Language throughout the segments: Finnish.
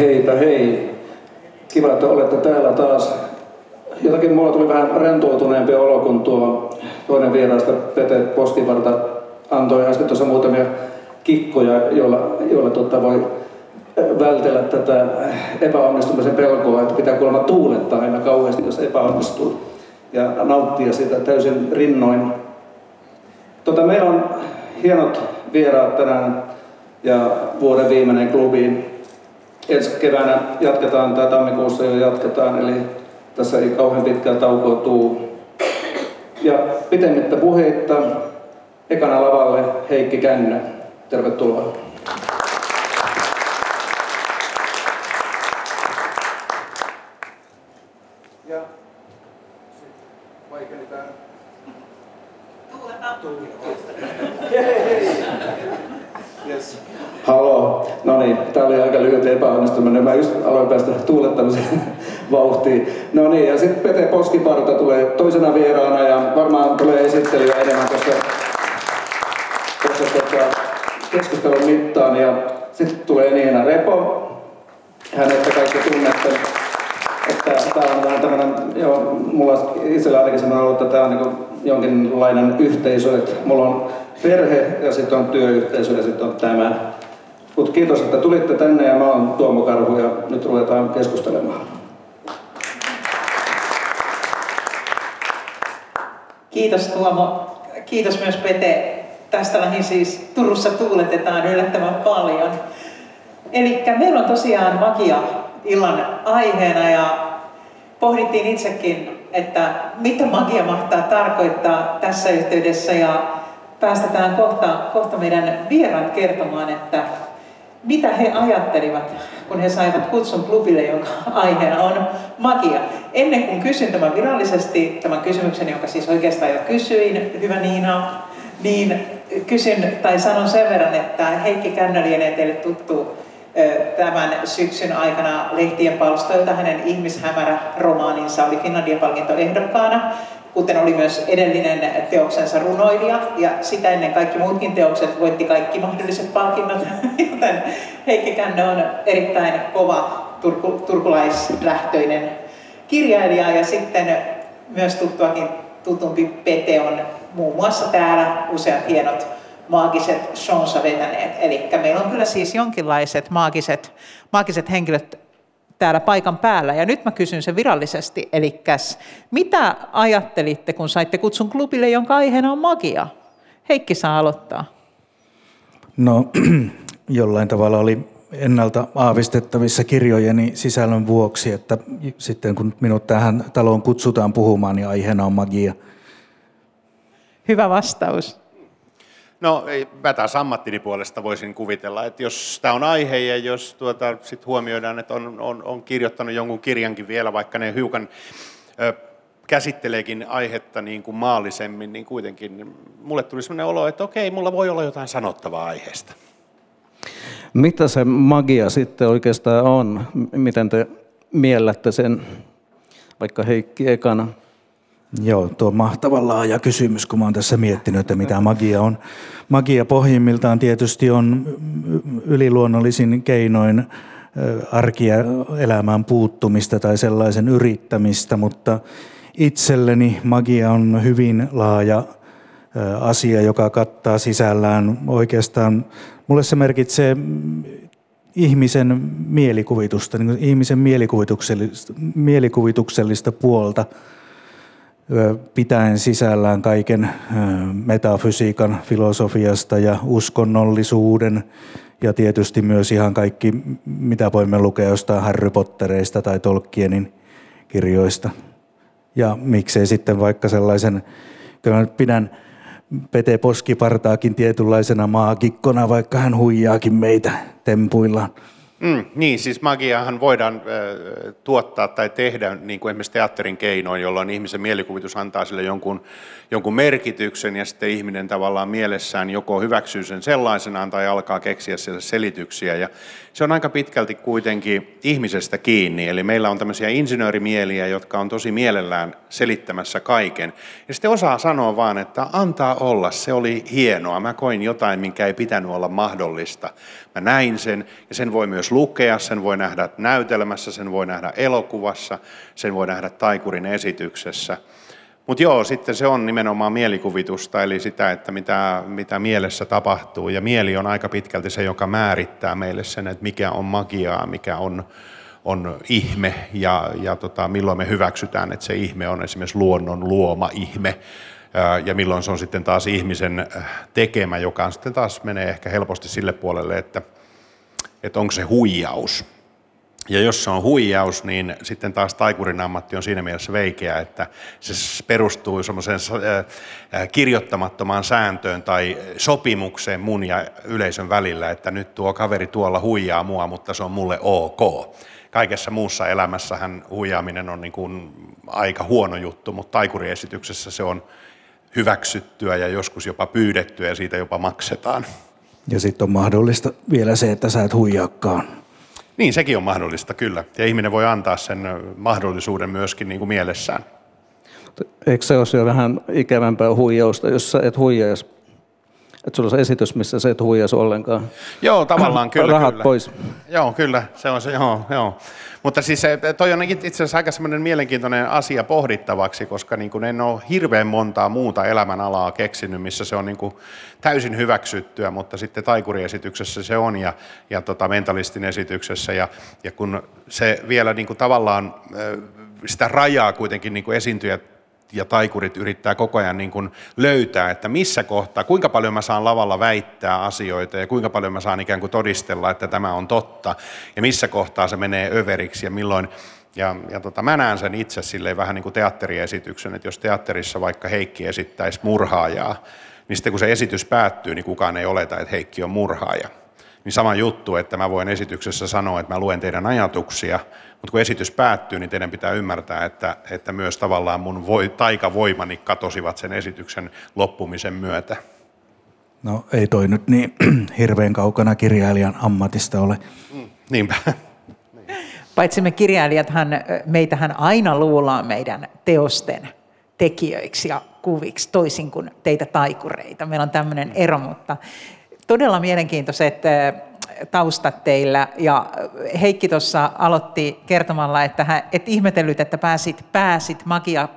Heipä hei. Kiva, että olette täällä taas. Jotakin mulla tuli vähän rentoutuneempi olo, kun tuo toinen vieraista Pete Poskivarta antoi äsken tuossa muutamia kikkoja, joilla, joilla tota voi vältellä tätä epäonnistumisen pelkoa, että pitää kuulemma tuulettaa aina kauheasti, jos epäonnistuu. Ja nauttia sitä täysin rinnoin. Tota, meillä on hienot vieraat tänään ja vuoden viimeinen klubi. Ensi keväänä jatketaan, tai tammikuussa jo jatketaan, eli tässä ei kauhean pitkää taukoa tuu. Ja pitemmittä puheitta, ekana lavalle Heikki Kännö. Tervetuloa. Ja vaikennetaan. Yes. Halo. No niin, tää oli aika lyhyt epäonnistuminen. Mä just aloin päästä tuulettamisen vauhtiin. No niin, ja sitten Pete Poskiparta tulee toisena vieraana ja varmaan tulee esittelyä enemmän tuossa, tuossa tuossa keskustelun mittaan. Ja sitten tulee Niina Repo. Hänet kaikki tunnette. Että tämä on vähän tämmöinen, joo, mulla itsellä ainakin semmoinen ollut, että tämä on niin jonkinlainen yhteisö, että mulla on perhe ja sitten on työyhteisö ja sitten on tämä. Mutta kiitos, että tulitte tänne ja mä oon Tuomo Karhu ja nyt ruvetaan keskustelemaan. Kiitos Tuomo. Kiitos myös Pete. Tästä lähin siis Turussa tuuletetaan yllättävän paljon. Eli meillä on tosiaan magia illan aiheena ja pohdittiin itsekin, että mitä magia mahtaa tarkoittaa tässä yhteydessä ja päästetään kohta, kohta meidän vieraat kertomaan, että mitä he ajattelivat, kun he saivat kutsun klubille, jonka aiheena on magia. Ennen kuin kysyn tämän virallisesti, tämän kysymyksen, jonka siis oikeastaan jo kysyin, hyvä Niina, niin kysyn tai sanon sen verran, että Heikki Kännö lienee teille tuttu tämän syksyn aikana lehtien palstoilta. Hänen ihmishämärä romaaninsa oli Finlandian palkinto ehdokkaana, kuten oli myös edellinen teoksensa runoilija, ja sitä ennen kaikki muutkin teokset voitti kaikki mahdolliset palkinnot, joten Heikki Kännö on erittäin kova turku, turkulaislähtöinen kirjailija, ja sitten myös tuttuakin tutumpi Pete on muun muassa täällä useat hienot maagiset shonsa vetäneet. Eli meillä on kyllä siis jonkinlaiset maagiset, maagiset henkilöt täällä paikan päällä. Ja nyt mä kysyn sen virallisesti. Eli mitä ajattelitte, kun saitte kutsun klubille, jonka aiheena on magia? Heikki saa aloittaa. No, jollain tavalla oli ennalta aavistettavissa kirjojeni sisällön vuoksi, että sitten kun minut tähän taloon kutsutaan puhumaan, niin aiheena on magia. Hyvä vastaus. No, mä taas ammattini puolesta voisin kuvitella, että jos tämä on aihe ja jos tuota, sit huomioidaan, että on, on, on kirjoittanut jonkun kirjankin vielä, vaikka ne hiukan ö, käsitteleekin aihetta niin kuin maallisemmin, niin kuitenkin mulle tuli sellainen olo, että okei, mulla voi olla jotain sanottavaa aiheesta. Mitä se magia sitten oikeastaan on? Miten te miellätte sen, vaikka Heikki ekana? Joo, tuo on mahtava laaja kysymys, kun mä oon tässä miettinyt, että mitä magia on. Magia pohjimmiltaan tietysti on yliluonnollisin keinoin arkia elämään puuttumista tai sellaisen yrittämistä, mutta itselleni magia on hyvin laaja asia, joka kattaa sisällään oikeastaan, mulle se merkitsee ihmisen mielikuvitusta, niin ihmisen mielikuvituksellista, mielikuvituksellista puolta – pitäen sisällään kaiken metafysiikan, filosofiasta ja uskonnollisuuden ja tietysti myös ihan kaikki, mitä voimme lukea jostain Harry Pottereista tai Tolkienin kirjoista. Ja miksei sitten vaikka sellaisen, kyllä pidän Pete Poskipartaakin tietynlaisena maagikkona, vaikka hän huijaakin meitä tempuillaan. Mm, niin, siis magiahan voidaan äh, tuottaa tai tehdä niin kuin esimerkiksi teatterin keinoin, jolloin ihmisen mielikuvitus antaa sille jonkun, jonkun merkityksen ja sitten ihminen tavallaan mielessään joko hyväksyy sen sellaisenaan tai alkaa keksiä sille selityksiä. Ja se on aika pitkälti kuitenkin ihmisestä kiinni, eli meillä on tämmöisiä insinöörimieliä, jotka on tosi mielellään selittämässä kaiken. Ja sitten osaa sanoa vaan, että antaa olla, se oli hienoa, mä koin jotain, minkä ei pitänyt olla mahdollista. Mä näin sen ja sen voi myös lukea, sen voi nähdä näytelmässä, sen voi nähdä elokuvassa, sen voi nähdä taikurin esityksessä. Mutta joo, sitten se on nimenomaan mielikuvitusta, eli sitä, että mitä, mitä mielessä tapahtuu. Ja mieli on aika pitkälti se, joka määrittää meille sen, että mikä on magiaa, mikä on, on ihme ja, ja tota, milloin me hyväksytään, että se ihme on esimerkiksi luonnon luoma ihme ja milloin se on sitten taas ihmisen tekemä, joka sitten taas menee ehkä helposti sille puolelle, että, että onko se huijaus. Ja jos se on huijaus, niin sitten taas taikurin ammatti on siinä mielessä veikeä, että se perustuu semmoiseen kirjoittamattomaan sääntöön tai sopimukseen mun ja yleisön välillä, että nyt tuo kaveri tuolla huijaa mua, mutta se on mulle ok. Kaikessa muussa elämässähän huijaaminen on niin kuin aika huono juttu, mutta taikuriesityksessä se on hyväksyttyä ja joskus jopa pyydettyä ja siitä jopa maksetaan. Ja sitten on mahdollista vielä se, että sä et huijaakaan. Niin, sekin on mahdollista, kyllä. Ja ihminen voi antaa sen mahdollisuuden myöskin niin kuin mielessään. Eikö se olisi jo vähän ikävämpää huijausta, jos sä et huijaisi? Että sulla on se esitys, missä sä et huijaisi ollenkaan. Joo, tavallaan kyllä. Rahat kyllä. pois. Joo, kyllä. Se on se, joo, joo. Mutta siis toi on itse asiassa aika semmoinen mielenkiintoinen asia pohdittavaksi, koska niin kuin en ole hirveän montaa muuta elämänalaa keksinyt, missä se on niin kuin täysin hyväksyttyä, mutta sitten taikuriesityksessä se on ja, ja tota mentalistin esityksessä. Ja, ja kun se vielä niin kuin tavallaan sitä rajaa kuitenkin niin kuin esiintyjät ja taikurit yrittää koko ajan niin kuin löytää, että missä kohtaa, kuinka paljon mä saan lavalla väittää asioita ja kuinka paljon mä saan ikään kuin todistella, että tämä on totta ja missä kohtaa se menee överiksi ja milloin. Ja, ja tota, mä näen sen itse silleen vähän niin kuin teatteriesityksen, että jos teatterissa vaikka Heikki esittäisi murhaajaa, niin sitten kun se esitys päättyy, niin kukaan ei oleta, että Heikki on murhaaja. Niin sama juttu, että mä voin esityksessä sanoa, että mä luen teidän ajatuksia, mutta kun esitys päättyy, niin teidän pitää ymmärtää, että, että myös tavallaan mun voi, taikavoimani katosivat sen esityksen loppumisen myötä. No ei toi nyt niin hirveän kaukana kirjailijan ammatista ole. Mm, niinpä. Paitsi me kirjailijathan, meitähän aina luullaan meidän teosten tekijöiksi ja kuviksi, toisin kuin teitä taikureita. Meillä on tämmöinen ero, mutta todella mielenkiintoiset taustat teillä. Ja Heikki tuossa aloitti kertomalla, että, hän, et ihmetellyt, että pääsit, pääsit magia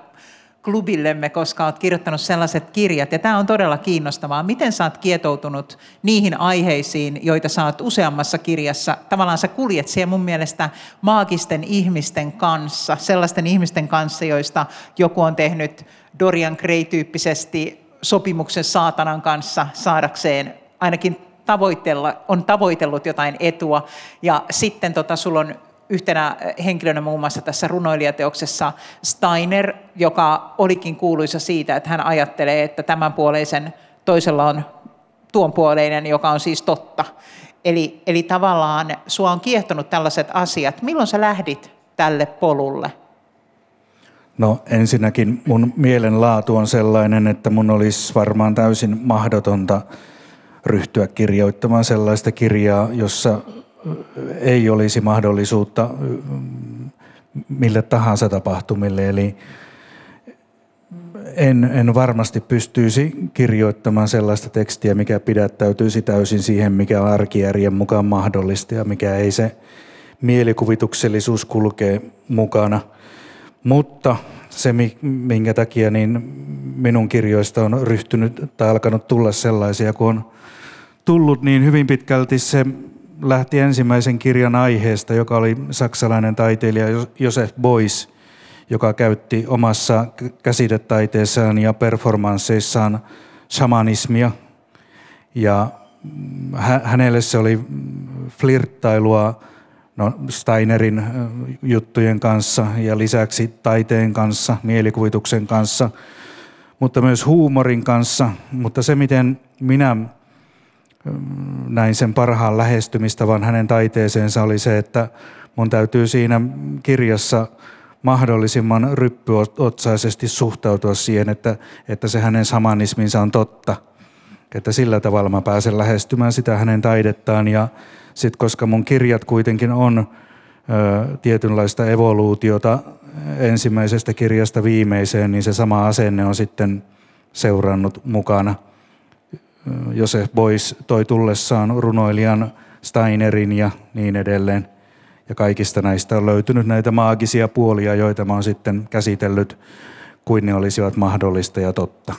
klubillemme, koska olet kirjoittanut sellaiset kirjat. Ja tämä on todella kiinnostavaa. Miten oot kietoutunut niihin aiheisiin, joita saat useammassa kirjassa? Tavallaan sä kuljet siellä mun mielestä maagisten ihmisten kanssa, sellaisten ihmisten kanssa, joista joku on tehnyt Dorian Gray-tyyppisesti sopimuksen saatanan kanssa saadakseen ainakin tavoitella, on tavoitellut jotain etua. Ja sitten tota, sulla on yhtenä henkilönä muun muassa tässä runoilijateoksessa Steiner, joka olikin kuuluisa siitä, että hän ajattelee, että tämän puoleisen toisella on tuon puoleinen, joka on siis totta. Eli, eli tavallaan sua on kiehtonut tällaiset asiat. Milloin sä lähdit tälle polulle? No ensinnäkin mun mielenlaatu on sellainen, että mun olisi varmaan täysin mahdotonta ryhtyä kirjoittamaan sellaista kirjaa, jossa ei olisi mahdollisuutta mille tahansa tapahtumille. Eli en, en varmasti pystyisi kirjoittamaan sellaista tekstiä, mikä pidättäytyisi täysin siihen, mikä on arkijärjen mukaan mahdollista ja mikä ei se mielikuvituksellisuus kulkee mukana. Mutta se, minkä takia niin minun kirjoista on ryhtynyt tai alkanut tulla sellaisia, kun on tullut, niin hyvin pitkälti se lähti ensimmäisen kirjan aiheesta, joka oli saksalainen taiteilija Josef Beuys, joka käytti omassa käsidetaiteessaan ja performansseissaan shamanismia. Ja hänelle se oli flirttailua no, Steinerin juttujen kanssa ja lisäksi taiteen kanssa, mielikuvituksen kanssa, mutta myös huumorin kanssa. Mutta se, miten minä näin sen parhaan lähestymistä, vaan hänen taiteeseensa oli se, että mun täytyy siinä kirjassa mahdollisimman ryppyotsaisesti suhtautua siihen, että, että se hänen samanisminsa on totta. Että sillä tavalla mä pääsen lähestymään sitä hänen taidettaan ja sitten koska mun kirjat kuitenkin on ö, tietynlaista evoluutiota ensimmäisestä kirjasta viimeiseen, niin se sama asenne on sitten seurannut mukana – Josef Bois toi tullessaan runoilijan Steinerin ja niin edelleen. Ja kaikista näistä on löytynyt näitä maagisia puolia, joita mä oon sitten käsitellyt kuin ne olisivat mahdollista ja totta.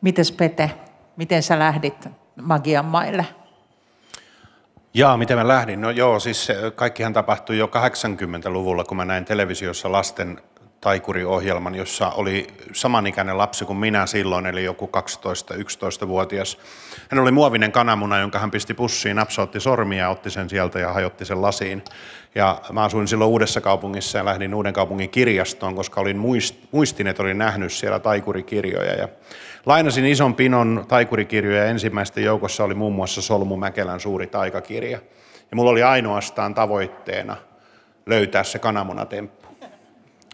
Mites Pete, miten sä lähdit magian maille? Jaa, miten mä lähdin? No joo, siis kaikkihan tapahtui jo 80-luvulla, kun mä näin televisiossa lasten taikuriohjelman, jossa oli samanikäinen lapsi kuin minä silloin, eli joku 12-11-vuotias. Hän oli muovinen kananmuna, jonka hän pisti pussiin, napsautti sormia, otti sen sieltä ja hajotti sen lasiin. Ja mä asuin silloin Uudessa kaupungissa ja lähdin Uuden kaupungin kirjastoon, koska olin muist, muistin, että olin nähnyt siellä taikurikirjoja. Ja lainasin ison pinon taikurikirjoja ja ensimmäisten joukossa oli muun muassa Solmu Mäkelän suuri taikakirja. Ja mulla oli ainoastaan tavoitteena löytää se kananmunatemppu.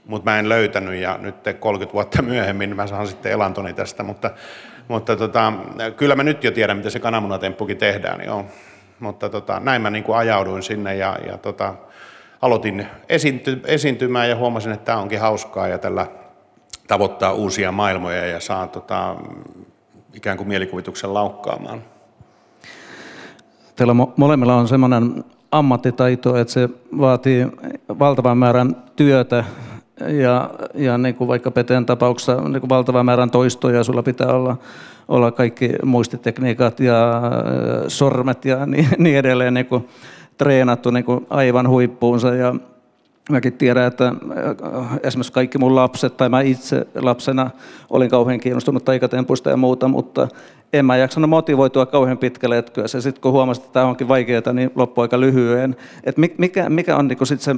Mutta mä en löytänyt ja nyt 30 vuotta myöhemmin mä saan sitten elantoni tästä, mutta, mutta tota, kyllä mä nyt jo tiedän, miten se kananmunatemppukin tehdään. Joo. Mutta tota, näin mä niin kuin ajauduin sinne ja, ja tota, aloitin esiinty, esiintymään ja huomasin, että tämä onkin hauskaa ja tällä tavoittaa uusia maailmoja ja saa tota, ikään kuin mielikuvituksen laukkaamaan. Teillä molemmilla on semmoinen ammattitaito, että se vaatii valtavan määrän työtä ja, ja niin kuin vaikka Peteen tapauksessa niin kuin valtavan määrän toistoja, sulla pitää olla, olla kaikki muistitekniikat ja sormet ja niin, niin edelleen niin kuin treenattu niin kuin aivan huippuunsa. Ja mäkin tiedän, että esimerkiksi kaikki mun lapset tai mä itse lapsena olin kauhean kiinnostunut taikatempuista ja muuta, mutta en mä jaksanut motivoitua kauhean pitkälle etkyä. Ja sitten kun huomasin, että tämä onkin vaikeaa, niin loppui aika lyhyen. Et mikä, mikä on niin sit se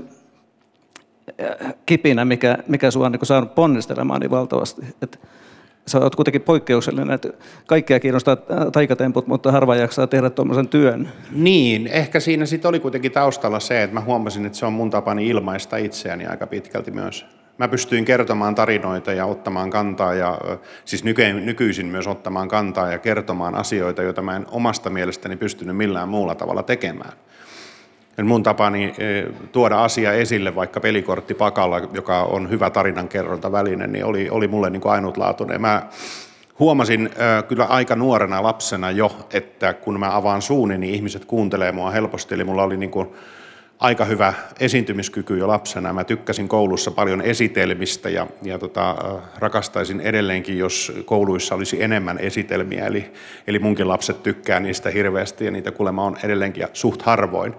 kipinä, mikä, mikä sinua on niin saanut ponnistelemaan niin valtavasti. Et sä oot kuitenkin poikkeuksellinen, että kaikkia kiinnostaa taikatemput, mutta harva jaksaa tehdä tuommoisen työn. Niin, ehkä siinä sitten oli kuitenkin taustalla se, että mä huomasin, että se on mun tapani ilmaista itseäni aika pitkälti myös. Mä pystyin kertomaan tarinoita ja ottamaan kantaa, ja siis nykyisin myös ottamaan kantaa ja kertomaan asioita, joita mä en omasta mielestäni pystynyt millään muulla tavalla tekemään mun tapani eh, tuoda asia esille, vaikka pelikortti pakalla, joka on hyvä tarinankerrontaväline, niin oli, oli mulle niin kuin ainutlaatuinen. Mä huomasin äh, kyllä aika nuorena lapsena jo, että kun mä avaan suuni, niin ihmiset kuuntelee mua helposti. Eli mulla oli niin kuin aika hyvä esiintymiskyky jo lapsena. Mä tykkäsin koulussa paljon esitelmistä ja, ja tota, rakastaisin edelleenkin, jos kouluissa olisi enemmän esitelmiä. Eli, eli munkin lapset tykkää niistä hirveästi ja niitä kuulemma on edelleenkin ja suht harvoin.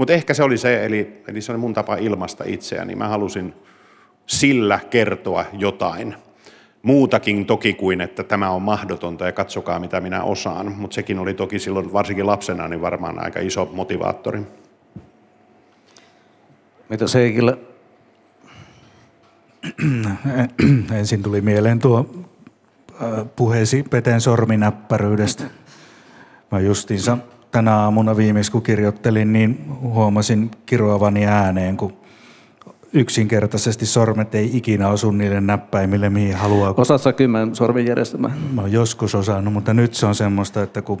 Mutta ehkä se oli se, eli, eli se oli mun tapa ilmasta itseäni. Mä halusin sillä kertoa jotain. Muutakin toki kuin, että tämä on mahdotonta ja katsokaa mitä minä osaan. Mutta sekin oli toki silloin varsinkin lapsena niin varmaan aika iso motivaattori. Mitä Heikille? Ensin tuli mieleen tuo puheesi Peten sorminäppäryydestä. Mä justiinsa tänä aamuna viimeis kun kirjoittelin, niin huomasin kiroavani ääneen, kun yksinkertaisesti sormet ei ikinä osu niille näppäimille, mihin haluaa. Osaat sä kymmen sormijärjestelmää? Mä oon joskus osannut, mutta nyt se on semmoista, että kun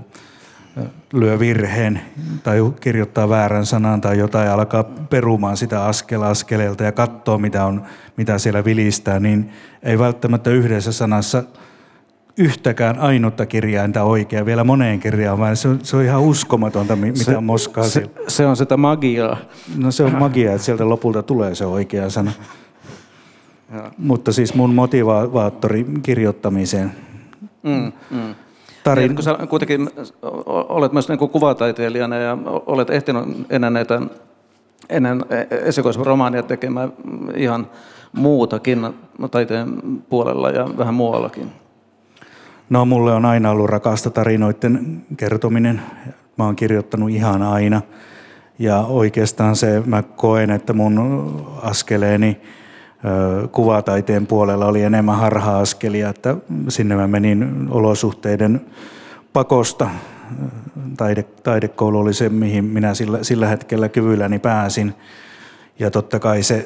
lyö virheen tai kirjoittaa väärän sanan tai jotain alkaa perumaan sitä askel askeleelta ja katsoo mitä, on, mitä siellä vilistää, niin ei välttämättä yhdessä sanassa – yhtäkään ainutta kirjainta oikein, vielä moneen kirjaan, vaan se on, se on ihan uskomatonta, mitä se, moskaa se, se on sitä magiaa. No se on magiaa, että sieltä lopulta tulee se oikea sana. Ja. Mutta siis mun motivaattori kirjoittamiseen. Mm, mm. Tarin... Niin, kun sä kuitenkin olet myös niin kuin kuvataiteilijana ja olet ehtinyt ennen näitä ennen esikoisromaania tekemään ihan muutakin taiteen puolella ja vähän muuallakin. No mulle on aina ollut rakasta tarinoiden kertominen. Mä oon kirjoittanut ihan aina. Ja oikeastaan se, mä koen, että mun askeleeni kuvataiteen puolella oli enemmän harha-askelia, että sinne mä menin olosuhteiden pakosta. Taide, taidekoulu oli se, mihin minä sillä, sillä hetkellä kyvylläni pääsin. Ja totta kai se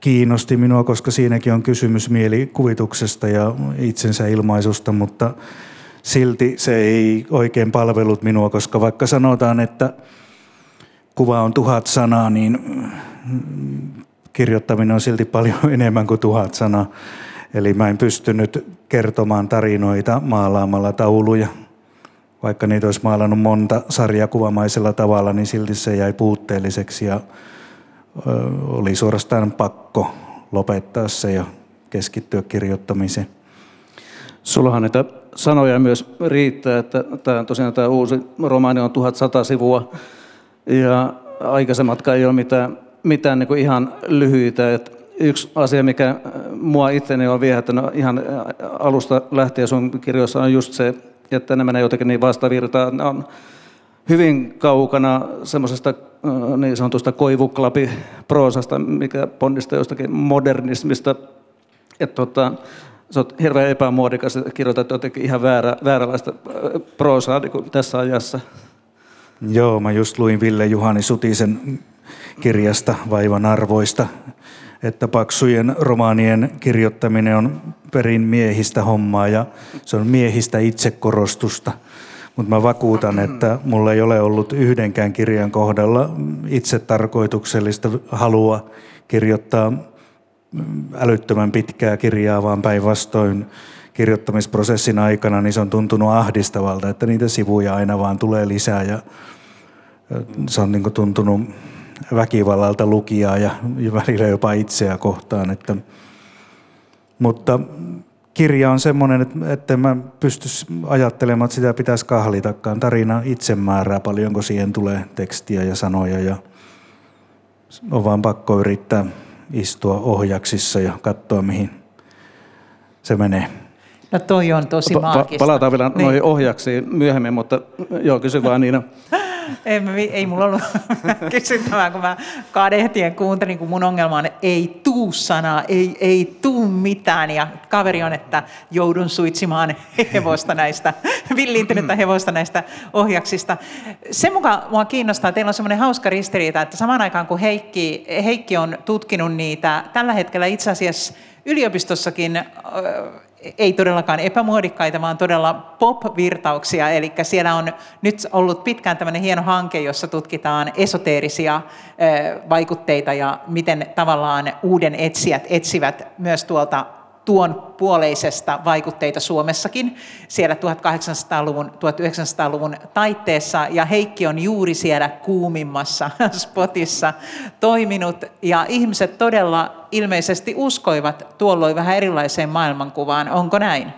kiinnosti minua, koska siinäkin on kysymys mielikuvituksesta ja itsensä ilmaisusta, mutta silti se ei oikein palvelut minua, koska vaikka sanotaan, että kuva on tuhat sanaa, niin kirjoittaminen on silti paljon enemmän kuin tuhat sanaa. Eli mä en pystynyt kertomaan tarinoita maalaamalla tauluja. vaikka niitä olisi maalannut monta sarjakuvamaisella tavalla, niin silti se jäi puutteelliseksi ja oli suorastaan pakko lopettaa se ja keskittyä kirjoittamiseen. Sullahan näitä sanoja myös riittää, että tämä, tosiaan tämä uusi romaani on 1100 sivua ja aikaisemmatkaan ei ole mitään, mitään niin ihan lyhyitä. Että yksi asia, mikä mua itteni on viehättänyt ihan alusta lähtien sun kirjoissa on just se, että ne menee jotenkin niin vastavirtaan. Ne on hyvin kaukana semmoisesta niin sanotusta koivuklapi-proosasta, mikä ponnistaa jostakin modernismista. Että tota, sä oot hirveän epämuodikas ja kirjoitat jotenkin ihan väärä, vääränlaista proosaa niin tässä ajassa. Joo, mä just luin Ville Juhani Sutisen kirjasta Vaivan arvoista, että paksujen romaanien kirjoittaminen on perin miehistä hommaa ja se on miehistä itsekorostusta. Mutta mä vakuutan, että mulla ei ole ollut yhdenkään kirjan kohdalla itse tarkoituksellista halua kirjoittaa älyttömän pitkää kirjaa, vaan päinvastoin kirjoittamisprosessin aikana niin se on tuntunut ahdistavalta, että niitä sivuja aina vaan tulee lisää ja se on niin tuntunut väkivallalta lukijaa ja välillä jopa itseä kohtaan. Että, mutta kirja on semmoinen, että mä pysty ajattelemaan, että sitä pitäisi kahlitakaan. Tarina itse määrää paljonko siihen tulee tekstiä ja sanoja ja on vaan pakko yrittää istua ohjaksissa ja katsoa mihin se menee. No toi on tosi maagista. Palataan vielä niin. noihin ohjaksiin myöhemmin, mutta joo, kysy vaan Niina. ei, ei mulla ollut kysyttävää, kun mä kadehtien kuuntelin, kun mun ongelma on, ei tuu sanaa, ei, ei tuu mitään. Ja kaveri on, että joudun suitsimaan hevosta näistä, villiintynyttä hevosta näistä ohjaksista. Se mukaan mua kiinnostaa, teillä on semmoinen hauska ristiriita, että samaan aikaan kun Heikki, Heikki on tutkinut niitä, tällä hetkellä itse asiassa yliopistossakin ei todellakaan epämuodikkaita, vaan todella pop-virtauksia. Eli siellä on nyt ollut pitkään tämmöinen hieno hanke, jossa tutkitaan esoteerisia vaikutteita ja miten tavallaan uuden etsijät etsivät myös tuolta tuon puoleisesta vaikutteita Suomessakin siellä 1800-luvun, 1900-luvun taitteessa. Ja Heikki on juuri siellä kuumimmassa spotissa toiminut. Ja ihmiset todella ilmeisesti uskoivat tuolloin vähän erilaiseen maailmankuvaan. Onko näin?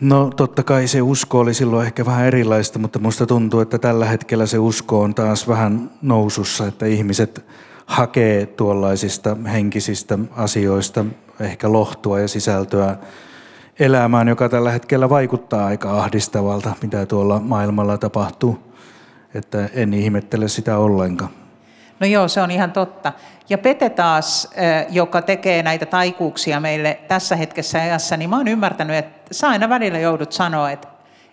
No totta kai se usko oli silloin ehkä vähän erilaista, mutta minusta tuntuu, että tällä hetkellä se usko on taas vähän nousussa, että ihmiset hakee tuollaisista henkisistä asioista ehkä lohtua ja sisältöä elämään, joka tällä hetkellä vaikuttaa aika ahdistavalta, mitä tuolla maailmalla tapahtuu. Että en ihmettele sitä ollenkaan. No joo, se on ihan totta. Ja Pete taas, joka tekee näitä taikuuksia meille tässä hetkessä ajassa, niin mä oon ymmärtänyt, että sä aina välillä joudut sanoa, että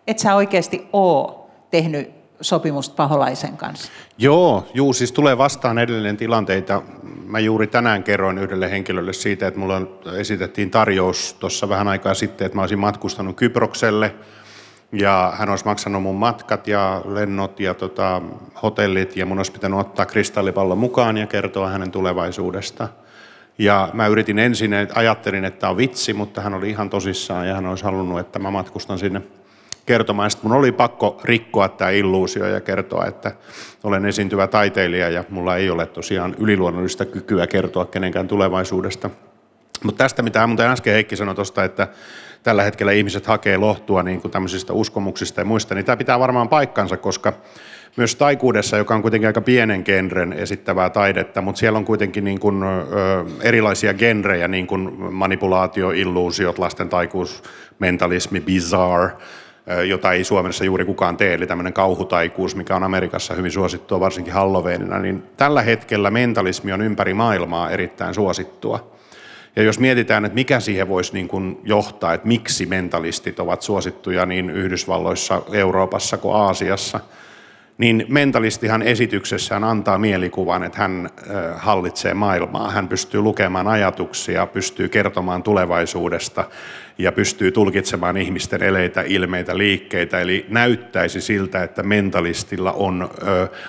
et sä oikeasti oo tehnyt sopimusta paholaisen kanssa? Joo, juu, siis tulee vastaan edelleen tilanteita. Mä juuri tänään kerroin yhdelle henkilölle siitä, että mulla esitettiin tarjous tuossa vähän aikaa sitten, että mä olisin matkustanut Kyprokselle ja hän olisi maksanut mun matkat ja lennot ja tota, hotellit ja mun olisi pitänyt ottaa kristallipallo mukaan ja kertoa hänen tulevaisuudesta. Ja mä yritin ensin, ajattelin, että tämä on vitsi, mutta hän oli ihan tosissaan ja hän olisi halunnut, että mä matkustan sinne kertomaan. Sitten mun oli pakko rikkoa tämä illuusio ja kertoa, että olen esiintyvä taiteilija ja mulla ei ole tosiaan yliluonnollista kykyä kertoa kenenkään tulevaisuudesta. Mutta tästä, mitä muuten äsken Heikki sanoi tuosta, että tällä hetkellä ihmiset hakee lohtua niin kuin tämmöisistä uskomuksista ja muista, niin tämä pitää varmaan paikkansa, koska myös taikuudessa, joka on kuitenkin aika pienen genren esittävää taidetta, mutta siellä on kuitenkin niin kuin, ö, erilaisia genrejä, niin kuin manipulaatio, illuusiot, lasten taikuus, mentalismi, bizarre, jota ei Suomessa juuri kukaan tee, eli tämmöinen kauhutaikuus, mikä on Amerikassa hyvin suosittua, varsinkin Halloweenina, niin tällä hetkellä mentalismi on ympäri maailmaa erittäin suosittua. Ja jos mietitään, että mikä siihen voisi niin kuin johtaa, että miksi mentalistit ovat suosittuja niin Yhdysvalloissa, Euroopassa kuin Aasiassa, niin mentalistihan esityksessään antaa mielikuvan, että hän hallitsee maailmaa. Hän pystyy lukemaan ajatuksia, pystyy kertomaan tulevaisuudesta ja pystyy tulkitsemaan ihmisten eleitä, ilmeitä, liikkeitä. Eli näyttäisi siltä, että mentalistilla on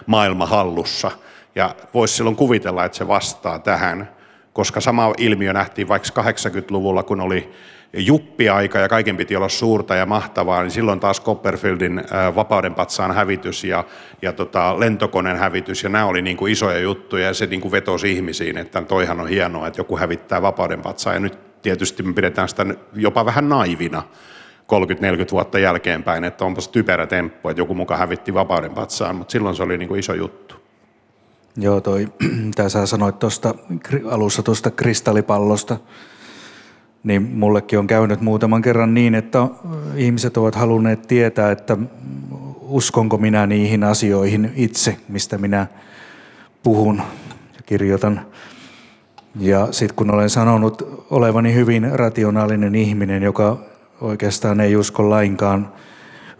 maailma hallussa. Ja voisi silloin kuvitella, että se vastaa tähän, koska sama ilmiö nähtiin vaikka 80-luvulla, kun oli juppiaika ja kaiken piti olla suurta ja mahtavaa, niin silloin taas Copperfieldin vapaudenpatsaan hävitys ja, ja tota, lentokoneen hävitys, ja nämä oli niin kuin isoja juttuja, ja se niin kuin vetosi ihmisiin, että toihan on hienoa, että joku hävittää vapaudenpatsaan, ja nyt tietysti me pidetään sitä jopa vähän naivina 30-40 vuotta jälkeenpäin, että onpas typerä temppu, että joku muka hävitti vapaudenpatsaan, mutta silloin se oli niin kuin iso juttu. Joo, toi, mitä sä sanoit tuosta alussa tuosta kristallipallosta, niin mullekin on käynyt muutaman kerran niin, että ihmiset ovat halunneet tietää, että uskonko minä niihin asioihin itse, mistä minä puhun ja kirjoitan. Ja sitten kun olen sanonut olevani hyvin rationaalinen ihminen, joka oikeastaan ei usko lainkaan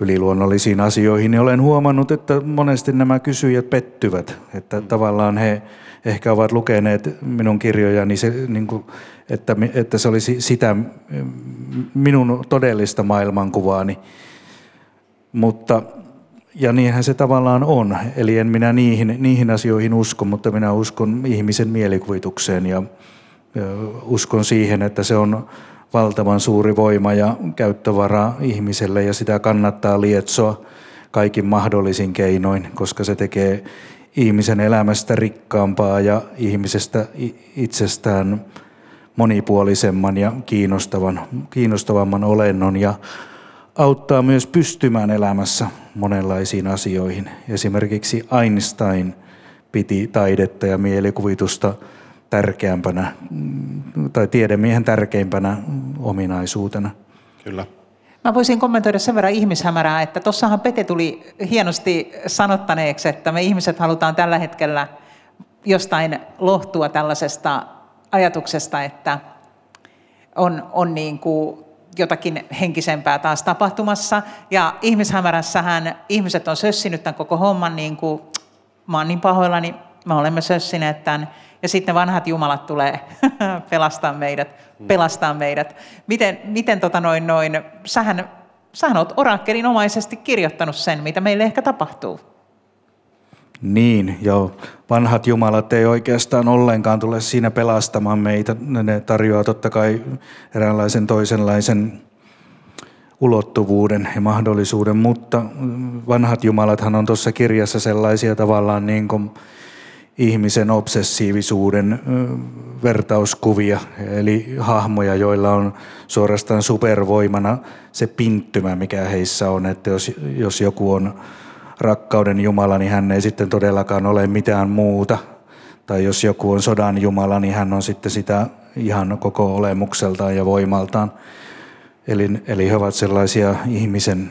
yliluonnollisiin asioihin, niin olen huomannut, että monesti nämä kysyjät pettyvät. Että tavallaan he ehkä ovat lukeneet minun kirjojani, se, niin kuin, että, että se olisi sitä minun todellista maailmankuvaani. Mutta, ja niinhän se tavallaan on. Eli en minä niihin, niihin asioihin usko, mutta minä uskon ihmisen mielikuvitukseen ja, uskon siihen, että se on valtavan suuri voima ja käyttövara ihmiselle ja sitä kannattaa lietsoa kaikin mahdollisin keinoin, koska se tekee ihmisen elämästä rikkaampaa ja ihmisestä itsestään monipuolisemman ja kiinnostavan, kiinnostavamman olennon ja auttaa myös pystymään elämässä monenlaisiin asioihin. Esimerkiksi Einstein piti taidetta ja mielikuvitusta tärkeämpänä tai tiedemiehen tärkeimpänä ominaisuutena. Kyllä. Mä voisin kommentoida sen verran ihmishämärää, että tuossahan Pete tuli hienosti sanottaneeksi, että me ihmiset halutaan tällä hetkellä jostain lohtua tällaisesta ajatuksesta, että on, on niin kuin jotakin henkisempää taas tapahtumassa. Ja ihmishämärässähän ihmiset on sössinyt tämän koko homman, niin kuin, mä oon niin pahoillani, me olemme sössineet tämän ja sitten vanhat jumalat tulee pelastaa meidät, pelastaa meidät. Miten, miten tota noin, noin, sähän, sähän olet orakkelinomaisesti kirjoittanut sen, mitä meille ehkä tapahtuu. Niin, joo. Vanhat jumalat ei oikeastaan ollenkaan tule siinä pelastamaan meitä. Ne tarjoaa totta kai eräänlaisen toisenlaisen ulottuvuuden ja mahdollisuuden, mutta vanhat jumalathan on tuossa kirjassa sellaisia tavallaan niin kuin ihmisen obsessiivisuuden vertauskuvia, eli hahmoja, joilla on suorastaan supervoimana se pinttymä, mikä heissä on, että jos, jos joku on rakkauden Jumala, niin hän ei sitten todellakaan ole mitään muuta. Tai jos joku on sodan Jumala, niin hän on sitten sitä ihan koko olemukseltaan ja voimaltaan. Eli, eli he ovat sellaisia ihmisen,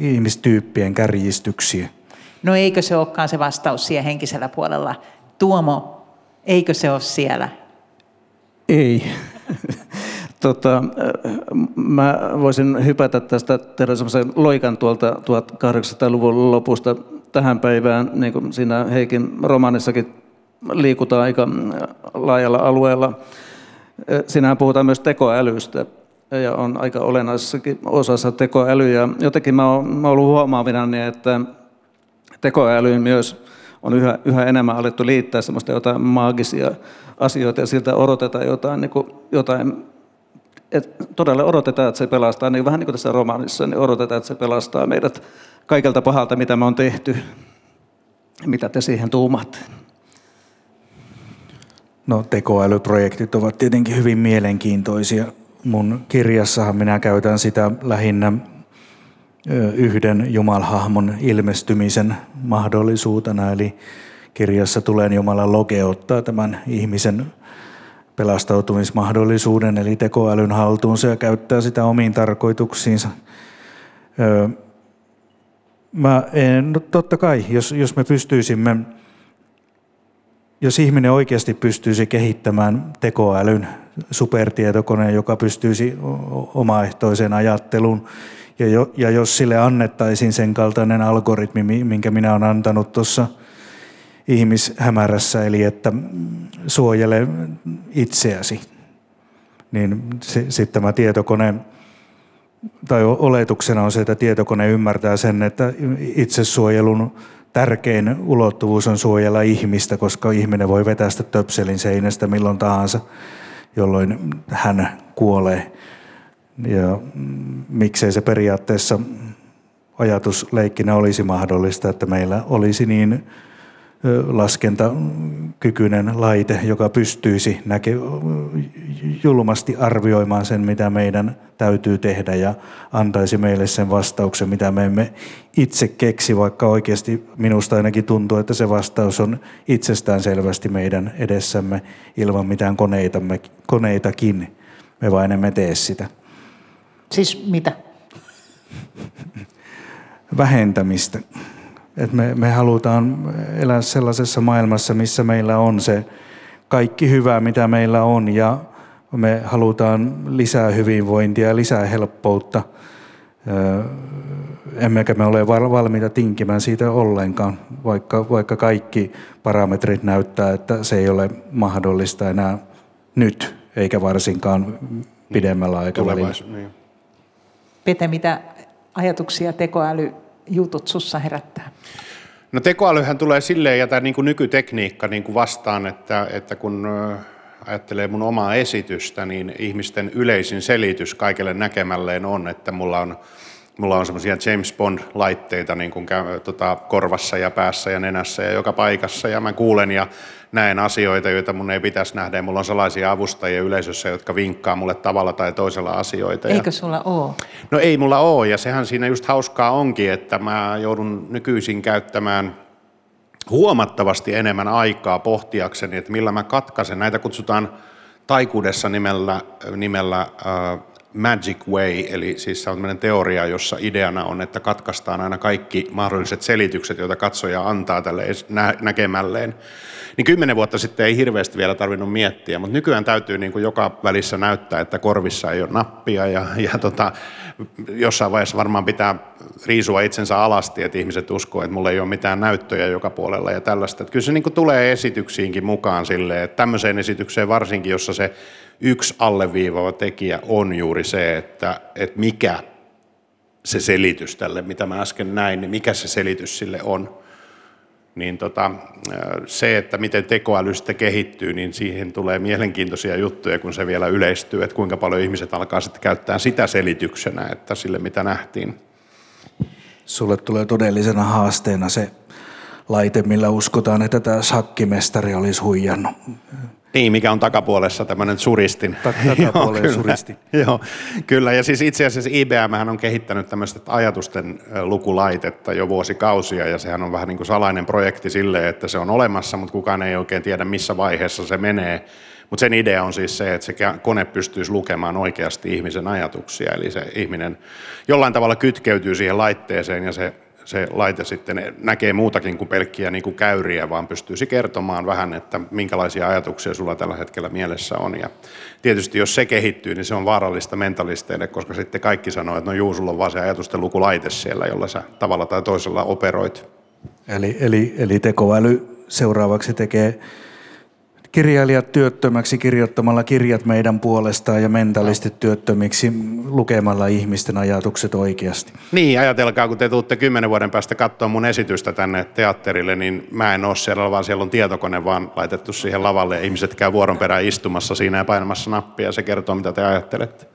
ihmistyyppien kärjistyksiä. No eikö se olekaan se vastaus siellä henkisellä puolella? Tuomo, eikö se ole siellä? Ei. Tota, mä voisin hypätä tästä, tehdä semmoisen loikan tuolta 1800-luvun lopusta tähän päivään, niin kuin siinä Heikin romaanissakin liikutaan aika laajalla alueella. Siinähän puhutaan myös tekoälystä ja on aika olennaisessakin osassa tekoälyä. Jotenkin mä oon, mä ollut huomaavinani, että tekoälyyn myös on yhä, yhä enemmän alettu liittää semmoista jotain maagisia asioita ja siltä odotetaan jotain, niin kuin, jotain et todella odotetaan, että se pelastaa, niin vähän niin kuin tässä romaanissa, niin odotetaan, että se pelastaa meidät kaikelta pahalta, mitä me on tehty. Mitä te siihen tuumatte? No tekoälyprojektit ovat tietenkin hyvin mielenkiintoisia. Mun kirjassahan minä käytän sitä lähinnä yhden Jumalhahmon ilmestymisen mahdollisuutena. Eli kirjassa tulee Jumalan loge ottaa tämän ihmisen pelastautumismahdollisuuden, eli tekoälyn haltuunsa ja käyttää sitä omiin tarkoituksiinsa. Mä en, no totta kai, jos, jos me pystyisimme, jos ihminen oikeasti pystyisi kehittämään tekoälyn supertietokoneen, joka pystyisi omaehtoiseen ajatteluun, ja, jo, ja jos sille annettaisiin sen kaltainen algoritmi, minkä minä olen antanut tuossa ihmishämärässä, eli että suojele itseäsi, niin sitten tämä tietokone, tai oletuksena on se, että tietokone ymmärtää sen, että itsesuojelun tärkein ulottuvuus on suojella ihmistä, koska ihminen voi vetästä töpselin seinästä milloin tahansa, jolloin hän kuolee. Ja miksei se periaatteessa ajatusleikkinä olisi mahdollista, että meillä olisi niin laskentakykyinen laite, joka pystyisi näke, julmasti arvioimaan sen, mitä meidän täytyy tehdä ja antaisi meille sen vastauksen, mitä me emme itse keksi, vaikka oikeasti minusta ainakin tuntuu, että se vastaus on itsestään selvästi meidän edessämme ilman mitään koneitamme, koneitakin. Me vain emme tee sitä. Siis mitä? Vähentämistä. Et me, me halutaan elää sellaisessa maailmassa, missä meillä on se kaikki hyvä, mitä meillä on, ja me halutaan lisää hyvinvointia ja lisää helppoutta. Emmekä me ole valmiita tinkimään siitä ollenkaan, vaikka, vaikka kaikki parametrit näyttää, että se ei ole mahdollista enää nyt, eikä varsinkaan pidemmällä aikavälillä. Niin. Pete, mitä ajatuksia tekoäly jutut sussa herättää? No tekoälyhän tulee silleen ja tämä niin kuin nykytekniikka niin kuin vastaan, että, että kun ajattelee mun omaa esitystä, niin ihmisten yleisin selitys kaikelle näkemälleen on, että mulla on Mulla on semmoisia James Bond-laitteita niin kuin, tota, korvassa ja päässä ja nenässä ja joka paikassa. Ja mä kuulen ja näen asioita, joita mun ei pitäisi nähdä. Ja mulla on sellaisia avustajia yleisössä, jotka vinkkaa mulle tavalla tai toisella asioita. Eikö sulla ole? No ei mulla ole. Ja sehän siinä just hauskaa onkin, että mä joudun nykyisin käyttämään huomattavasti enemmän aikaa pohtiakseni, että millä mä katkaisen. Näitä kutsutaan taikuudessa nimellä, nimellä äh, Magic Way, eli siis se on teoria, jossa ideana on, että katkaistaan aina kaikki mahdolliset selitykset, joita katsoja antaa tälle nä- näkemälleen. Niin kymmenen vuotta sitten ei hirveästi vielä tarvinnut miettiä, mutta nykyään täytyy niin kuin joka välissä näyttää, että korvissa ei ole nappia ja, ja tota, jossain vaiheessa varmaan pitää riisua itsensä alasti, että ihmiset uskoo, että mulla ei ole mitään näyttöjä joka puolella ja tällaista. Että kyllä se niin kuin tulee esityksiinkin mukaan silleen, että tämmöiseen esitykseen varsinkin, jossa se yksi alleviivava tekijä on juuri se, että, että mikä se selitys tälle, mitä mä äsken näin, niin mikä se selitys sille on. Niin tota, se, että miten tekoäly sitten kehittyy, niin siihen tulee mielenkiintoisia juttuja, kun se vielä yleistyy, että kuinka paljon ihmiset alkaa sitten käyttää sitä selityksenä, että sille mitä nähtiin. Sulle tulee todellisena haasteena se laite, millä uskotaan, että tämä sakkimestari olisi huijannut niin, mikä on takapuolessa tämmöinen suristin. Takapuolen joo, suristi. Joo, kyllä. Ja siis itse asiassa IBM on kehittänyt tämmöistä ajatusten lukulaitetta jo vuosikausia, ja sehän on vähän niin kuin salainen projekti sille, että se on olemassa, mutta kukaan ei oikein tiedä, missä vaiheessa se menee. Mutta sen idea on siis se, että se kone pystyisi lukemaan oikeasti ihmisen ajatuksia, eli se ihminen jollain tavalla kytkeytyy siihen laitteeseen ja se se laite sitten näkee muutakin kuin pelkkiä niin kuin käyriä, vaan pystyisi kertomaan vähän, että minkälaisia ajatuksia sulla tällä hetkellä mielessä on. Ja tietysti jos se kehittyy, niin se on vaarallista mentalisteille, koska sitten kaikki sanoo, että no juu, sulla on vaan se ajatusten lukulaite siellä, jolla sä tavalla tai toisella operoit. Eli, eli, eli tekoäly seuraavaksi tekee kirjailijat työttömäksi kirjoittamalla kirjat meidän puolestaan ja mentalistit työttömiksi lukemalla ihmisten ajatukset oikeasti. Niin, ajatelkaa, kun te tuutte kymmenen vuoden päästä katsoa mun esitystä tänne teatterille, niin mä en ole siellä, vaan siellä on tietokone vaan laitettu siihen lavalle ja ihmiset käy vuoron perään istumassa siinä ja painamassa nappia ja se kertoo, mitä te ajattelette.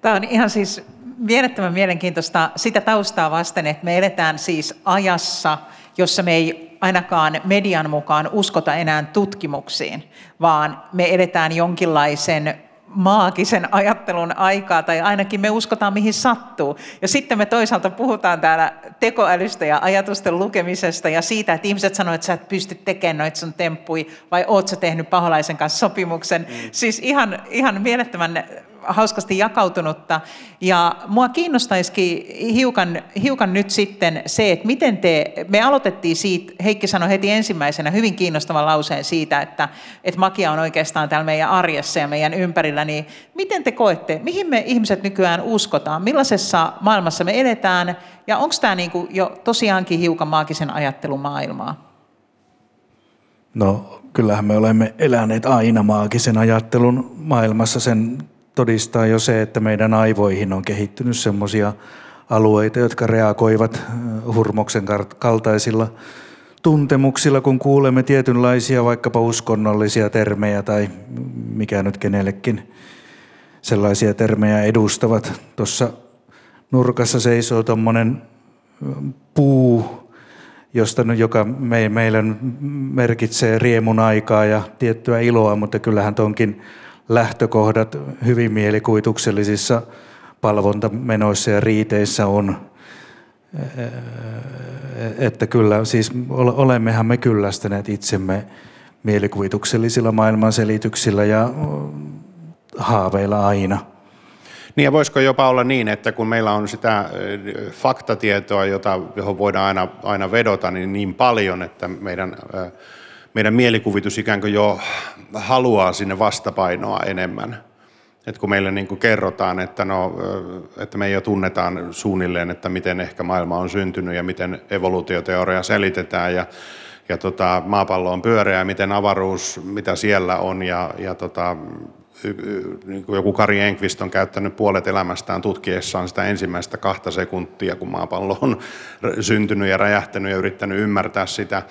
Tämä on ihan siis mielettömän mielenkiintoista sitä taustaa vasten, että me eletään siis ajassa, jossa me ei ainakaan median mukaan uskota enää tutkimuksiin, vaan me edetään jonkinlaisen maagisen ajattelun aikaa, tai ainakin me uskotaan mihin sattuu. Ja sitten me toisaalta puhutaan täällä tekoälystä ja ajatusten lukemisesta ja siitä, että ihmiset sanoo, että sä et pysty tekemään noita sun temppui, vai oot sä tehnyt paholaisen kanssa sopimuksen. Mm. Siis ihan, ihan mielettömän hauskasti jakautunutta. Ja mua kiinnostaisikin hiukan, hiukan nyt sitten se, että miten te, me aloitettiin siitä, Heikki sanoi heti ensimmäisenä hyvin kiinnostavan lauseen siitä, että, että magia on oikeastaan täällä meidän arjessa ja meidän ympärillä, niin miten te koette, mihin me ihmiset nykyään uskotaan, millaisessa maailmassa me eletään, ja onko tämä niin jo tosiaankin hiukan maagisen ajattelun maailmaa? No kyllähän me olemme eläneet aina maagisen ajattelun maailmassa sen todistaa jo se, että meidän aivoihin on kehittynyt semmoisia alueita, jotka reagoivat hurmoksen kaltaisilla tuntemuksilla, kun kuulemme tietynlaisia vaikkapa uskonnollisia termejä tai mikä nyt kenellekin sellaisia termejä edustavat. Tuossa nurkassa seisoo tuommoinen puu, josta, joka me, meillä merkitsee riemun aikaa ja tiettyä iloa, mutta kyllähän tuonkin lähtökohdat hyvin mielikuvituksellisissa palvontamenoissa ja riiteissä on. Että kyllä, siis olemmehan me kyllästäneet itsemme mielikuvituksellisilla maailmanselityksillä ja haaveilla aina. Niin ja voisiko jopa olla niin, että kun meillä on sitä faktatietoa, jota, johon voidaan aina, aina vedota, niin niin paljon, että meidän, meidän mielikuvitus ikään kuin jo haluaa sinne vastapainoa enemmän. Et kun meille niin kuin kerrotaan, että, no, että me jo tunnetaan suunnilleen, että miten ehkä maailma on syntynyt ja miten evoluutioteoria selitetään ja, ja tota, maapallo on pyöreä, miten avaruus, mitä siellä on ja, ja tota, niin kuin joku Kari Enqvist on käyttänyt puolet elämästään tutkiessaan sitä ensimmäistä kahta sekuntia, kun maapallo on syntynyt ja räjähtänyt ja yrittänyt ymmärtää sitä,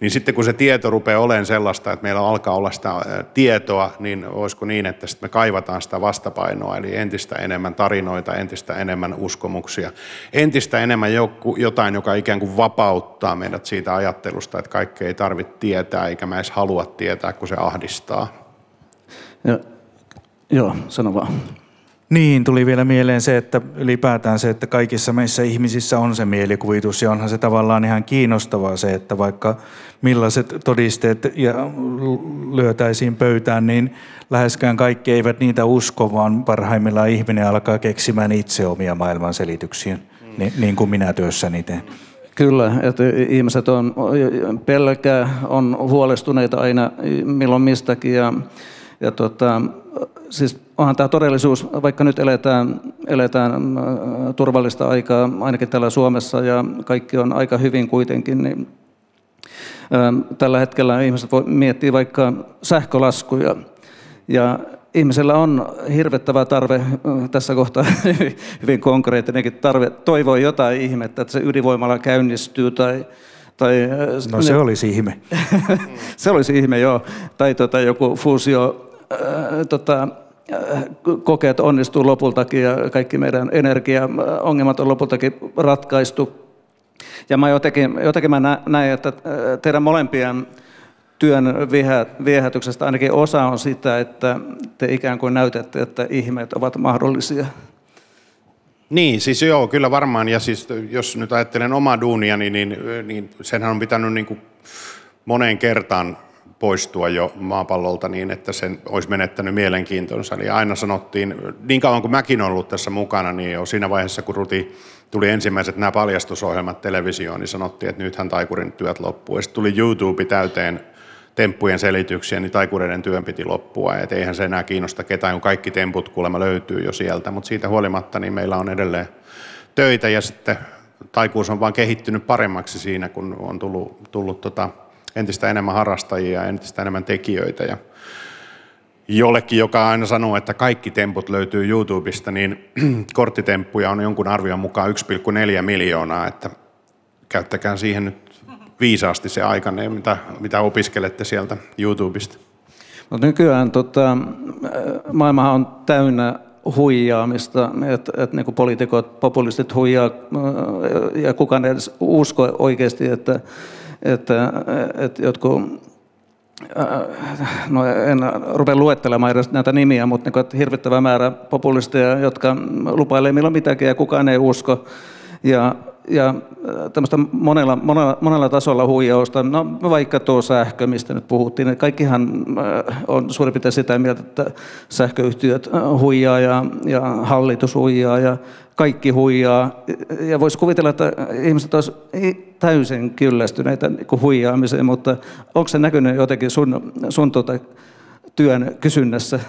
niin sitten kun se tieto rupeaa olemaan sellaista, että meillä alkaa olla sitä tietoa, niin olisiko niin, että sitten me kaivataan sitä vastapainoa, eli entistä enemmän tarinoita, entistä enemmän uskomuksia, entistä enemmän jotain, joka ikään kuin vapauttaa meidät siitä ajattelusta, että kaikkea ei tarvitse tietää, eikä mä edes halua tietää, kun se ahdistaa. Ja Joo, sano vaan. Niin, tuli vielä mieleen se, että ylipäätään se, että kaikissa meissä ihmisissä on se mielikuvitus ja onhan se tavallaan ihan kiinnostavaa se, että vaikka millaiset todisteet ja lyötäisiin pöytään, niin läheskään kaikki eivät niitä usko, vaan parhaimmillaan ihminen alkaa keksimään itse omia maailmanselityksiä, mm. niin, niin kuin minä työssäni teen. Kyllä, että ihmiset on pelkää, on huolestuneita aina milloin mistäkin ja, ja tota, siis onhan tämä todellisuus, vaikka nyt eletään, eletään äh, turvallista aikaa, ainakin täällä Suomessa, ja kaikki on aika hyvin kuitenkin, niin ähm, tällä hetkellä ihmiset voi miettiä vaikka sähkölaskuja, ja ihmisellä on hirvettävä tarve, äh, tässä kohtaa hyvin konkreettinenkin tarve, toivoa jotain ihmettä, että se ydinvoimalla käynnistyy tai tai, äh, no se ne, olisi ihme. se olisi ihme, joo. Tai tota, joku fuusio äh, tota, äh, kokeet onnistuu lopultakin ja kaikki meidän energiaongelmat on lopultakin ratkaistu. Ja mä jotenkin, jotenkin mä näin, että äh, teidän molempien työn viehätyksestä ainakin osa on sitä, että te ikään kuin näytätte, että ihmeet ovat mahdollisia. Niin, siis joo, kyllä varmaan. Ja siis jos nyt ajattelen omaa duuniani, niin, niin senhän on pitänyt niin kuin moneen kertaan poistua jo maapallolta niin, että sen olisi menettänyt mielenkiintonsa. Eli aina sanottiin, niin kauan kuin mäkin olen ollut tässä mukana, niin jo siinä vaiheessa, kun Ruti tuli ensimmäiset nämä paljastusohjelmat televisioon, niin sanottiin, että nythän taikurin työt loppuu. Ja sitten tuli YouTube täyteen temppujen selityksiä, niin taikureiden työn piti loppua. Et eihän se enää kiinnosta ketään, kun kaikki temput kuulemma löytyy jo sieltä. Mutta siitä huolimatta niin meillä on edelleen töitä ja sitten taikuus on vaan kehittynyt paremmaksi siinä, kun on tullut, tullut tota, entistä enemmän harrastajia ja entistä enemmän tekijöitä. Ja jollekin, joka aina sanoo, että kaikki temput löytyy YouTubesta, niin korttitemppuja on jonkun arvion mukaan 1,4 miljoonaa, että käyttäkää siihen nyt viisaasti se aikanne, mitä, mitä opiskelette sieltä YouTubesta. No nykyään tota, maailma on täynnä huijaamista, että, että niin poliitikot, populistit huijaa ja kukaan ei edes usko oikeasti, että että, että jotkut no en rupea luettelemaan edes näitä nimiä, mutta niin, että hirvittävä määrä populisteja, jotka lupailee milloin mitäkin ja kukaan ei usko. Ja ja äh, tämmöistä monella, monella, monella tasolla huijausta. No vaikka tuo sähkö, mistä nyt puhuttiin, niin kaikkihan äh, on suurin piirtein sitä mieltä, että sähköyhtiöt äh, huijaa ja, ja hallitus huijaa ja kaikki huijaa. Ja voisi kuvitella, että ihmiset olisivat täysin kyllästyneitä niin huijaamiseen, mutta onko se näkynyt jotenkin sun, sun tuota, työn kysynnässä?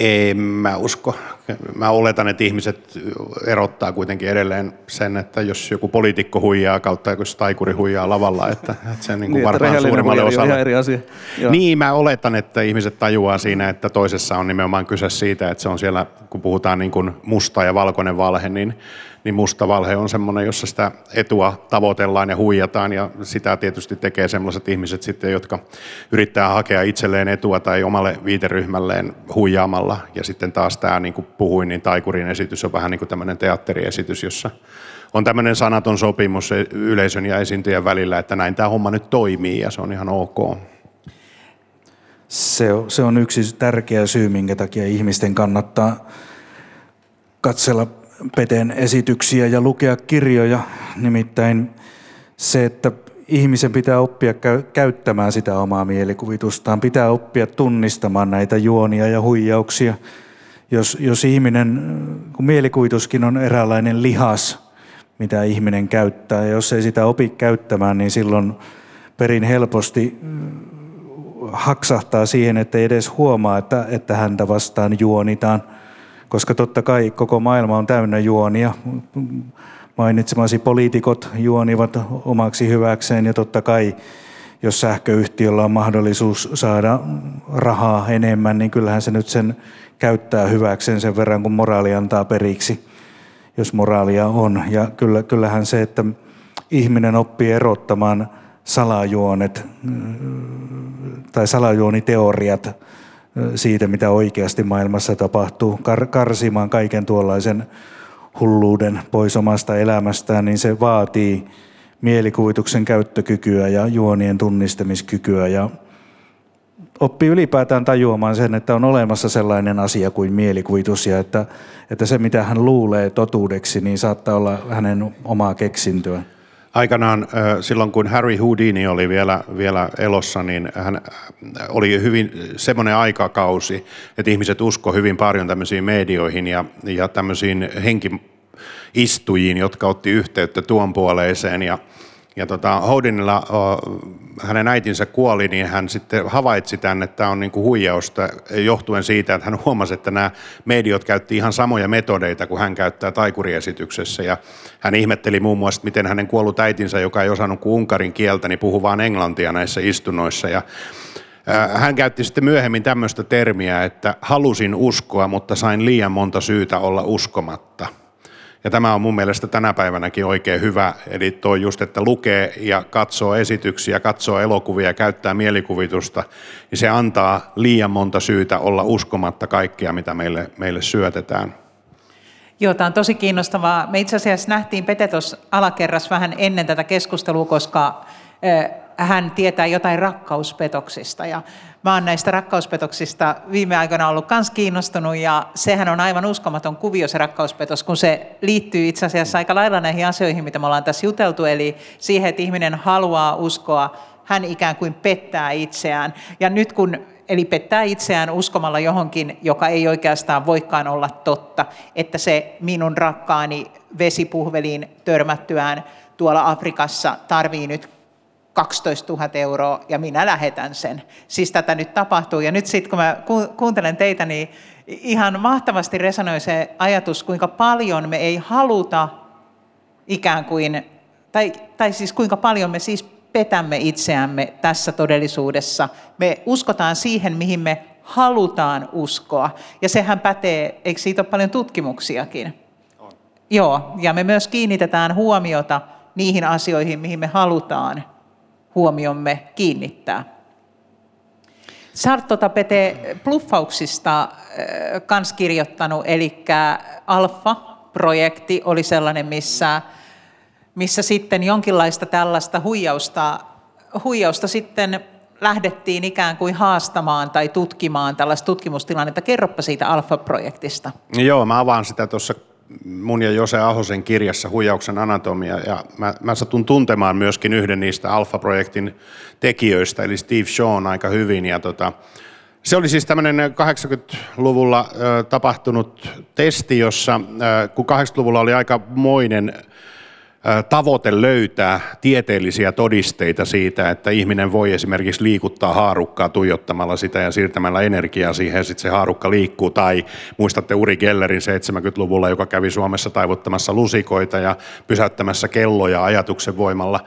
En mä usko mä oletan, että ihmiset erottaa kuitenkin edelleen sen, että jos joku poliitikko huijaa kautta joku taikuri huijaa lavalla, että, että se niin kuin niin, varmaan suurimmalle osalle. Ihan eri asia. Joo. Niin, mä oletan, että ihmiset tajuaa siinä, että toisessa on nimenomaan kyse siitä, että se on siellä, kun puhutaan niin kuin musta ja valkoinen valhe, niin niin musta valhe on semmoinen, jossa sitä etua tavoitellaan ja huijataan ja sitä tietysti tekee sellaiset ihmiset sitten, jotka yrittää hakea itselleen etua tai omalle viiteryhmälleen huijaamalla. Ja sitten taas tämä, niin kuin puhuin, niin Taikurin esitys on vähän niin kuin tämmöinen teatteriesitys, jossa on tämmöinen sanaton sopimus yleisön ja esiintyjän välillä, että näin tämä homma nyt toimii ja se on ihan ok. Se se on yksi tärkeä syy, minkä takia ihmisten kannattaa katsella Peten esityksiä ja lukea kirjoja, nimittäin se, että ihmisen pitää oppia käyttämään sitä omaa mielikuvitustaan, pitää oppia tunnistamaan näitä juonia ja huijauksia. Jos, jos ihminen, kun mielikuvituskin on eräänlainen lihas, mitä ihminen käyttää, ja jos ei sitä opi käyttämään, niin silloin perin helposti haksahtaa siihen, että ei edes huomaa, että, että häntä vastaan juonitaan – koska totta kai koko maailma on täynnä juonia. Mainitsemasi poliitikot juonivat omaksi hyväkseen ja totta kai jos sähköyhtiöllä on mahdollisuus saada rahaa enemmän, niin kyllähän se nyt sen käyttää hyväkseen sen verran, kun moraali antaa periksi, jos moraalia on. Ja kyllä, kyllähän se, että ihminen oppii erottamaan salajuonet tai salajuoniteoriat siitä, mitä oikeasti maailmassa tapahtuu, kar- karsimaan kaiken tuollaisen hulluuden pois omasta elämästään, niin se vaatii mielikuvituksen käyttökykyä ja juonien tunnistamiskykyä ja oppii ylipäätään tajuamaan sen, että on olemassa sellainen asia kuin mielikuvitus ja että, että se, mitä hän luulee totuudeksi, niin saattaa olla hänen omaa keksintöä. Aikanaan silloin, kun Harry Houdini oli vielä, vielä elossa, niin hän oli hyvin semmoinen aikakausi, että ihmiset usko hyvin paljon tämmöisiin medioihin ja, ja tämmöisiin henkiistujiin, jotka otti yhteyttä tuon puoleiseen ja ja tota, Houdinilla, hänen äitinsä kuoli, niin hän sitten havaitsi tämän, että tämä on niin kuin huijausta johtuen siitä, että hän huomasi, että nämä mediot käytti ihan samoja metodeita kuin hän käyttää taikuriesityksessä. Ja hän ihmetteli muun muassa, miten hänen kuollut äitinsä, joka ei osannut kuin unkarin kieltä, niin puhuu vain englantia näissä istunnoissa. Ja hän käytti sitten myöhemmin tämmöistä termiä, että halusin uskoa, mutta sain liian monta syytä olla uskomatta – ja tämä on mun mielestä tänä päivänäkin oikein hyvä, eli tuo just, että lukee ja katsoo esityksiä, katsoo elokuvia ja käyttää mielikuvitusta, niin se antaa liian monta syytä olla uskomatta kaikkea, mitä meille, meille syötetään. Joo, tämä on tosi kiinnostavaa. Me itse asiassa nähtiin Pete alakerras vähän ennen tätä keskustelua, koska hän tietää jotain rakkauspetoksista. Ja mä oon näistä rakkauspetoksista viime aikoina ollut myös kiinnostunut ja sehän on aivan uskomaton kuvio se rakkauspetos, kun se liittyy itse asiassa aika lailla näihin asioihin, mitä me ollaan tässä juteltu, eli siihen, että ihminen haluaa uskoa, hän ikään kuin pettää itseään. Ja nyt kun eli pettää itseään uskomalla johonkin, joka ei oikeastaan voikaan olla totta, että se minun rakkaani vesipuhveliin törmättyään tuolla Afrikassa tarvii nyt 12 000 euroa ja minä lähetän sen. Siis tätä nyt tapahtuu. Ja nyt sitten kun mä kuuntelen teitä, niin ihan mahtavasti resonoi se ajatus, kuinka paljon me ei haluta ikään kuin, tai, tai siis kuinka paljon me siis petämme itseämme tässä todellisuudessa. Me uskotaan siihen, mihin me halutaan uskoa. Ja sehän pätee, eikö siitä ole paljon tutkimuksiakin? On. Joo, ja me myös kiinnitetään huomiota niihin asioihin, mihin me halutaan huomiomme kiinnittää. Tuota Pete bluffauksista äh, kans kirjoittanut, eli Alfa-projekti oli sellainen, missä, missä sitten jonkinlaista tällaista huijausta, huijausta sitten lähdettiin ikään kuin haastamaan tai tutkimaan tällaista tutkimustilannetta. Kerropa siitä Alfa-projektista. Joo, mä avaan sitä tuossa mun ja Jose Ahosen kirjassa Huijauksen anatomia, ja mä, mä satun tuntemaan myöskin yhden niistä Alfa-projektin tekijöistä, eli Steve Shaw aika hyvin, ja tota, se oli siis tämmöinen 80-luvulla ö, tapahtunut testi, jossa, kun 80-luvulla oli aika moinen tavoite löytää tieteellisiä todisteita siitä, että ihminen voi esimerkiksi liikuttaa haarukkaa tuijottamalla sitä ja siirtämällä energiaa siihen ja sitten se haarukka liikkuu. Tai muistatte Uri Gellerin 70-luvulla, joka kävi Suomessa taivuttamassa lusikoita ja pysäyttämässä kelloja ajatuksen voimalla.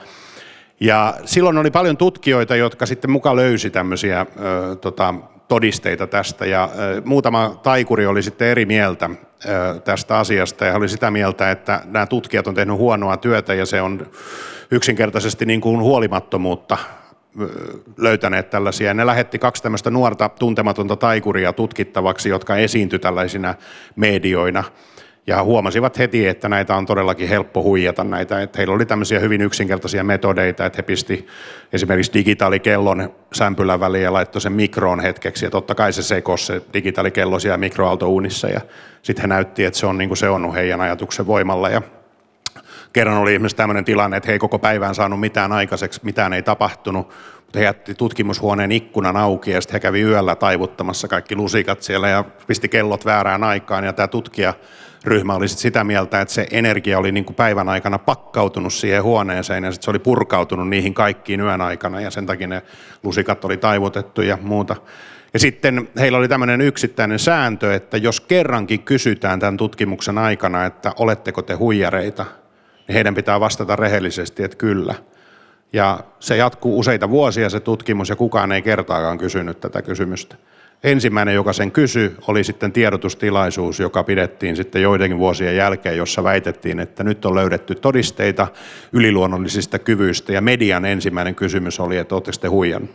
Ja silloin oli paljon tutkijoita, jotka sitten mukaan löysi tämmöisiä ö, tota, todisteita tästä. Ja muutama taikuri oli sitten eri mieltä tästä asiasta. Ja oli sitä mieltä, että nämä tutkijat on tehnyt huonoa työtä ja se on yksinkertaisesti niin kuin huolimattomuutta löytäneet tällaisia. Ne lähetti kaksi tämmöistä nuorta tuntematonta taikuria tutkittavaksi, jotka esiintyi tällaisina medioina – ja huomasivat heti, että näitä on todellakin helppo huijata näitä. Että heillä oli tämmöisiä hyvin yksinkertaisia metodeita, että he pisti esimerkiksi digitaalikellon sämpylän väliin ja laittoi sen mikroon hetkeksi. Ja totta kai se sekosi se digitaalikello siellä mikroaaltouunissa ja sitten he näytti, että se on niin kuin se on heidän ajatuksen voimalla. Ja kerran oli esimerkiksi tämmöinen tilanne, että he ei koko päivään saanut mitään aikaiseksi, mitään ei tapahtunut, mutta he jätti tutkimushuoneen ikkunan auki ja sitten he kävi yöllä taivuttamassa kaikki lusikat siellä ja pisti kellot väärään aikaan ja tämä tutkija ryhmä oli sit sitä mieltä, että se energia oli niin kuin päivän aikana pakkautunut siihen huoneeseen ja sit se oli purkautunut niihin kaikkiin yön aikana ja sen takia ne lusikat oli taivutettu ja muuta. Ja sitten heillä oli tämmöinen yksittäinen sääntö, että jos kerrankin kysytään tämän tutkimuksen aikana, että oletteko te huijareita, niin heidän pitää vastata rehellisesti, että kyllä. Ja se jatkuu useita vuosia se tutkimus ja kukaan ei kertaakaan kysynyt tätä kysymystä. Ensimmäinen, joka sen kysyi, oli sitten tiedotustilaisuus, joka pidettiin sitten joidenkin vuosien jälkeen, jossa väitettiin, että nyt on löydetty todisteita yliluonnollisista kyvyistä. Ja median ensimmäinen kysymys oli, että oletteko te huijan?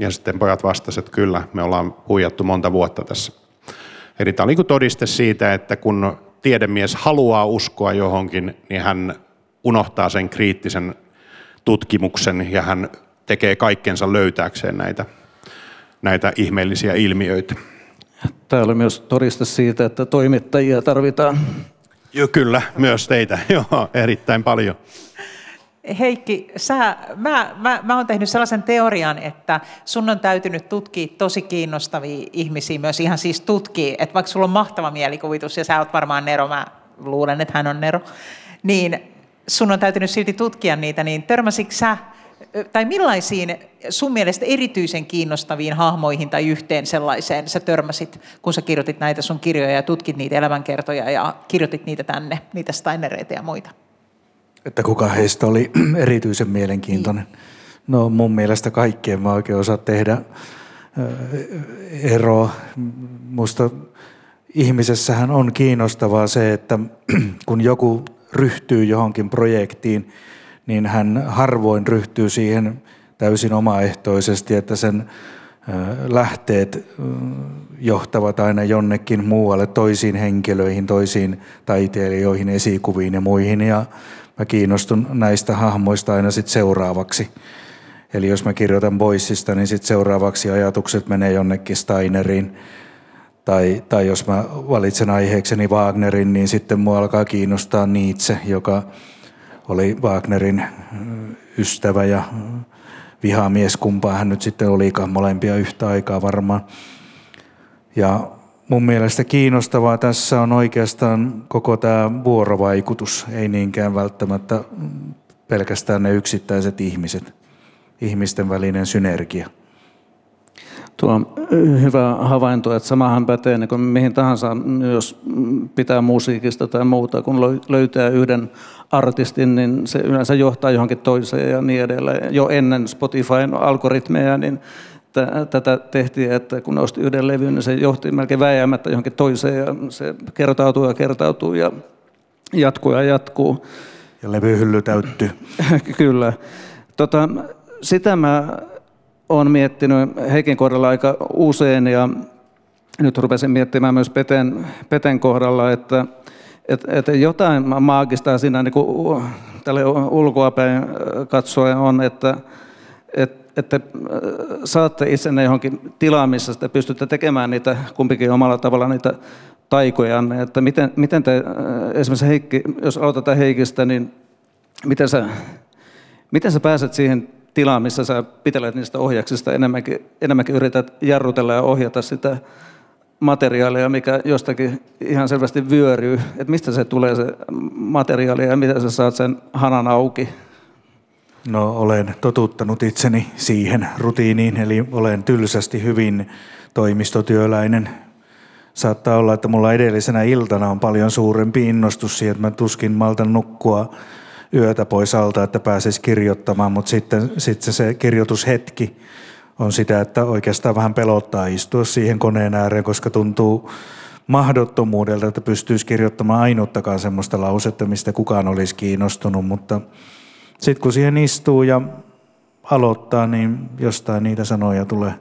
Ja sitten pojat vastasivat, että kyllä, me ollaan huijattu monta vuotta tässä. Eli tämä oli todiste siitä, että kun tiedemies haluaa uskoa johonkin, niin hän unohtaa sen kriittisen tutkimuksen ja hän tekee kaikkensa löytääkseen näitä näitä ihmeellisiä ilmiöitä. Tämä oli myös todiste siitä, että toimittajia tarvitaan. Joo, kyllä, myös teitä. Joo, erittäin paljon. Heikki, sä, mä, mä, mä oon tehnyt sellaisen teorian, että sun on täytynyt tutkia tosi kiinnostavia ihmisiä, myös ihan siis tutkia, että vaikka sulla on mahtava mielikuvitus ja sä oot varmaan Nero, mä luulen, että hän on Nero, niin sun on täytynyt silti tutkia niitä, niin törmäsitkö sä tai millaisiin sun mielestä erityisen kiinnostaviin hahmoihin tai yhteen sellaiseen sä törmäsit, kun sä kirjoitit näitä sun kirjoja ja tutkit niitä elämänkertoja ja kirjoitit niitä tänne, niitä Steinereitä ja muita? Että kuka heistä oli erityisen mielenkiintoinen? No mun mielestä kaikkien mä oikein osaa tehdä eroa. Musta ihmisessähän on kiinnostavaa se, että kun joku ryhtyy johonkin projektiin, niin hän harvoin ryhtyy siihen täysin omaehtoisesti, että sen lähteet johtavat aina jonnekin muualle, toisiin henkilöihin, toisiin taiteilijoihin, esikuviin ja muihin. Ja mä kiinnostun näistä hahmoista aina sitten seuraavaksi. Eli jos mä kirjoitan Boissista, niin sitten seuraavaksi ajatukset menee jonnekin Steineriin. Tai, tai jos mä valitsen aiheekseni Wagnerin, niin sitten mua alkaa kiinnostaa Nietzsche, joka oli Wagnerin ystävä ja vihamies, kumpaa hän nyt sitten olikaan, molempia yhtä aikaa varmaan. Ja mun mielestä kiinnostavaa tässä on oikeastaan koko tämä vuorovaikutus, ei niinkään välttämättä pelkästään ne yksittäiset ihmiset, ihmisten välinen synergia. Tuo on hyvä havainto, että samahan pätee niin kuin mihin tahansa, jos pitää musiikista tai muuta, kun löytää yhden artistin, niin se yleensä johtaa johonkin toiseen ja niin edelleen. Jo ennen Spotifyn algoritmeja, niin tätä tehtiin, että kun nosti yhden levyn, niin se johti melkein väijäämättä johonkin toiseen ja se kertautuu ja kertautuu ja jatkuu ja jatkuu. Ja levyhylly täyttyy. Kyllä. Tota, sitä mä olen miettinyt Heikin kohdalla aika usein ja nyt rupesin miettimään myös Peten, Peten kohdalla, että että et jotain maagista siinä niin kuin, tälle ulkoapäin katsoen on, että et, että saatte itsenne johonkin tilaan, missä te pystytte tekemään niitä kumpikin omalla tavalla niitä taikojanne. Että miten, miten te, esimerkiksi Heikki, jos aloitetaan Heikistä, niin miten sä, miten sä pääset siihen tilaan, missä sä pitelet niistä ohjaksista enemmänkin, enemmänkin yrität jarrutella ja ohjata sitä materiaalia, mikä jostakin ihan selvästi vyöryy. Että mistä se tulee se materiaali ja miten sä saat sen hanan auki? No olen totuttanut itseni siihen rutiiniin, eli olen tylsästi hyvin toimistotyöläinen. Saattaa olla, että mulla edellisenä iltana on paljon suurempi innostus siihen, että mä tuskin maltan nukkua yötä pois alta, että pääsisi kirjoittamaan, mutta sitten, sitten se kirjoitushetki on sitä, että oikeastaan vähän pelottaa istua siihen koneen ääreen, koska tuntuu mahdottomuudelta, että pystyisi kirjoittamaan ainuttakaan semmoista lausetta, mistä kukaan olisi kiinnostunut, mutta sitten kun siihen istuu ja aloittaa, niin jostain niitä sanoja tulee.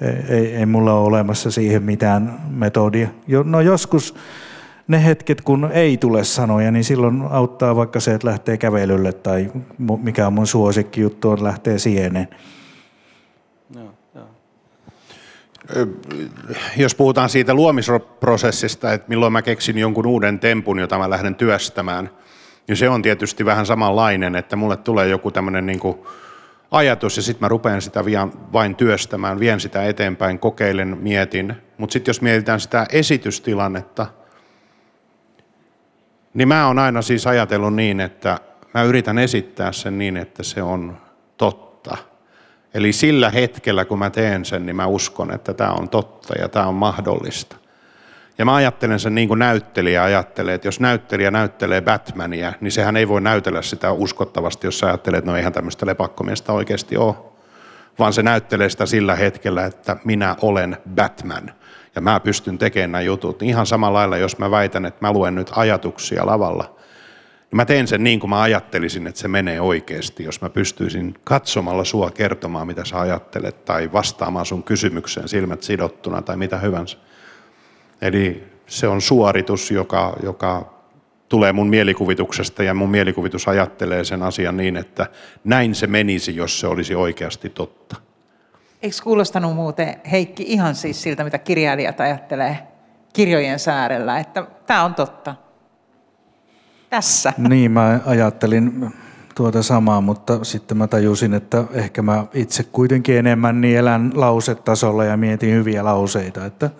Ei, ei, ei mulla ole olemassa siihen mitään metodia. No joskus ne hetket, kun ei tule sanoja, niin silloin auttaa vaikka se, että lähtee kävelylle tai mikä on mun juttu, on lähtee sieneen. Jos puhutaan siitä luomisprosessista, että milloin mä keksin jonkun uuden tempun, jota mä lähden työstämään, niin se on tietysti vähän samanlainen, että mulle tulee joku tämmöinen niin ajatus ja sitten mä rupean sitä vain työstämään, vien sitä eteenpäin, kokeilen, mietin. Mutta sitten jos mietitään sitä esitystilannetta, niin mä oon aina siis ajatellut niin, että mä yritän esittää sen niin, että se on. Eli sillä hetkellä, kun mä teen sen, niin mä uskon, että tämä on totta ja tämä on mahdollista. Ja mä ajattelen sen niin kuin näyttelijä ajattelee, että jos näyttelijä näyttelee Batmania, niin sehän ei voi näytellä sitä uskottavasti, jos sä ajattelet, että no eihän tämmöistä lepakkomiestä oikeasti ole. Vaan se näyttelee sitä sillä hetkellä, että minä olen Batman ja mä pystyn tekemään nämä jutut. Ihan samalla lailla, jos mä väitän, että mä luen nyt ajatuksia lavalla, mä teen sen niin kuin mä ajattelisin, että se menee oikeasti, jos mä pystyisin katsomalla sua kertomaan, mitä sä ajattelet, tai vastaamaan sun kysymykseen silmät sidottuna tai mitä hyvänsä. Eli se on suoritus, joka, joka tulee mun mielikuvituksesta ja mun mielikuvitus ajattelee sen asian niin, että näin se menisi, jos se olisi oikeasti totta. Eikö kuulostanut muuten Heikki ihan siis siltä, mitä kirjailijat ajattelee kirjojen säärellä, että tämä on totta? Tässä. Niin, mä ajattelin tuota samaa, mutta sitten mä tajusin, että ehkä mä itse kuitenkin enemmän niin elän lausetasolla ja mietin hyviä lauseita, että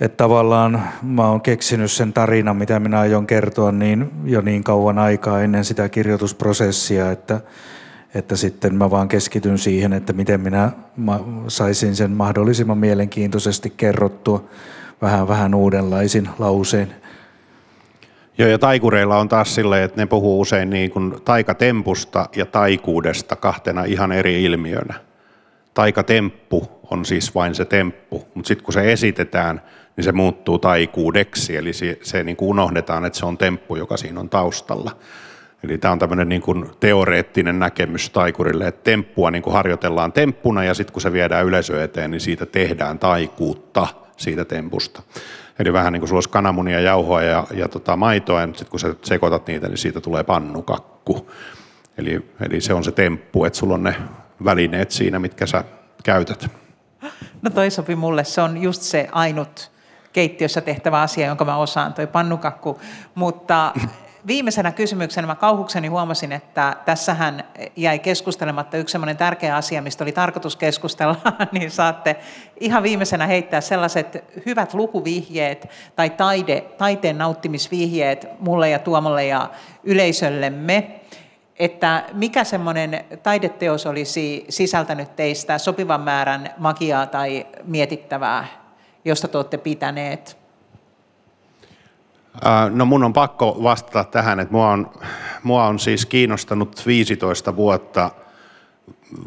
että tavallaan mä oon keksinyt sen tarinan, mitä minä aion kertoa niin jo niin kauan aikaa ennen sitä kirjoitusprosessia, että, että sitten mä vaan keskityn siihen, että miten minä saisin sen mahdollisimman mielenkiintoisesti kerrottua vähän vähän uudenlaisin lauseen. Joo, ja taikureilla on taas silleen, että ne puhuu usein niin kuin taikatempusta ja taikuudesta kahtena ihan eri ilmiönä. Taikatemppu on siis vain se temppu, mutta sitten kun se esitetään – niin se muuttuu taikuudeksi, eli se, se niin kuin unohdetaan, että se on temppu, joka siinä on taustalla. Eli tämä on tämmöinen niin kuin teoreettinen näkemys taikurille, että temppua niin kuin harjoitellaan temppuna ja sitten kun se viedään yleisö eteen, niin siitä tehdään taikuutta siitä tempusta. Eli vähän niin kuin sulla olisi kananmunia, jauhoa ja, ja tota maitoa, ja sitten kun sä sekoitat niitä, niin siitä tulee pannukakku. Eli, eli se on se temppu, että sulla on ne välineet siinä, mitkä sä käytät. No toi sopi mulle, se on just se ainut keittiössä tehtävä asia, jonka mä osaan, toi pannukakku. Mutta viimeisenä kysymyksenä mä kauhukseni huomasin, että tässähän jäi keskustelematta yksi semmoinen tärkeä asia, mistä oli tarkoitus keskustella, niin saatte ihan viimeisenä heittää sellaiset hyvät lukuvihjeet tai taide, taiteen nauttimisvihjeet mulle ja Tuomolle ja yleisöllemme, että mikä semmoinen taideteos olisi sisältänyt teistä sopivan määrän magiaa tai mietittävää josta te olette pitäneet? No mun on pakko vastata tähän, että mua on, mua on siis kiinnostanut 15 vuotta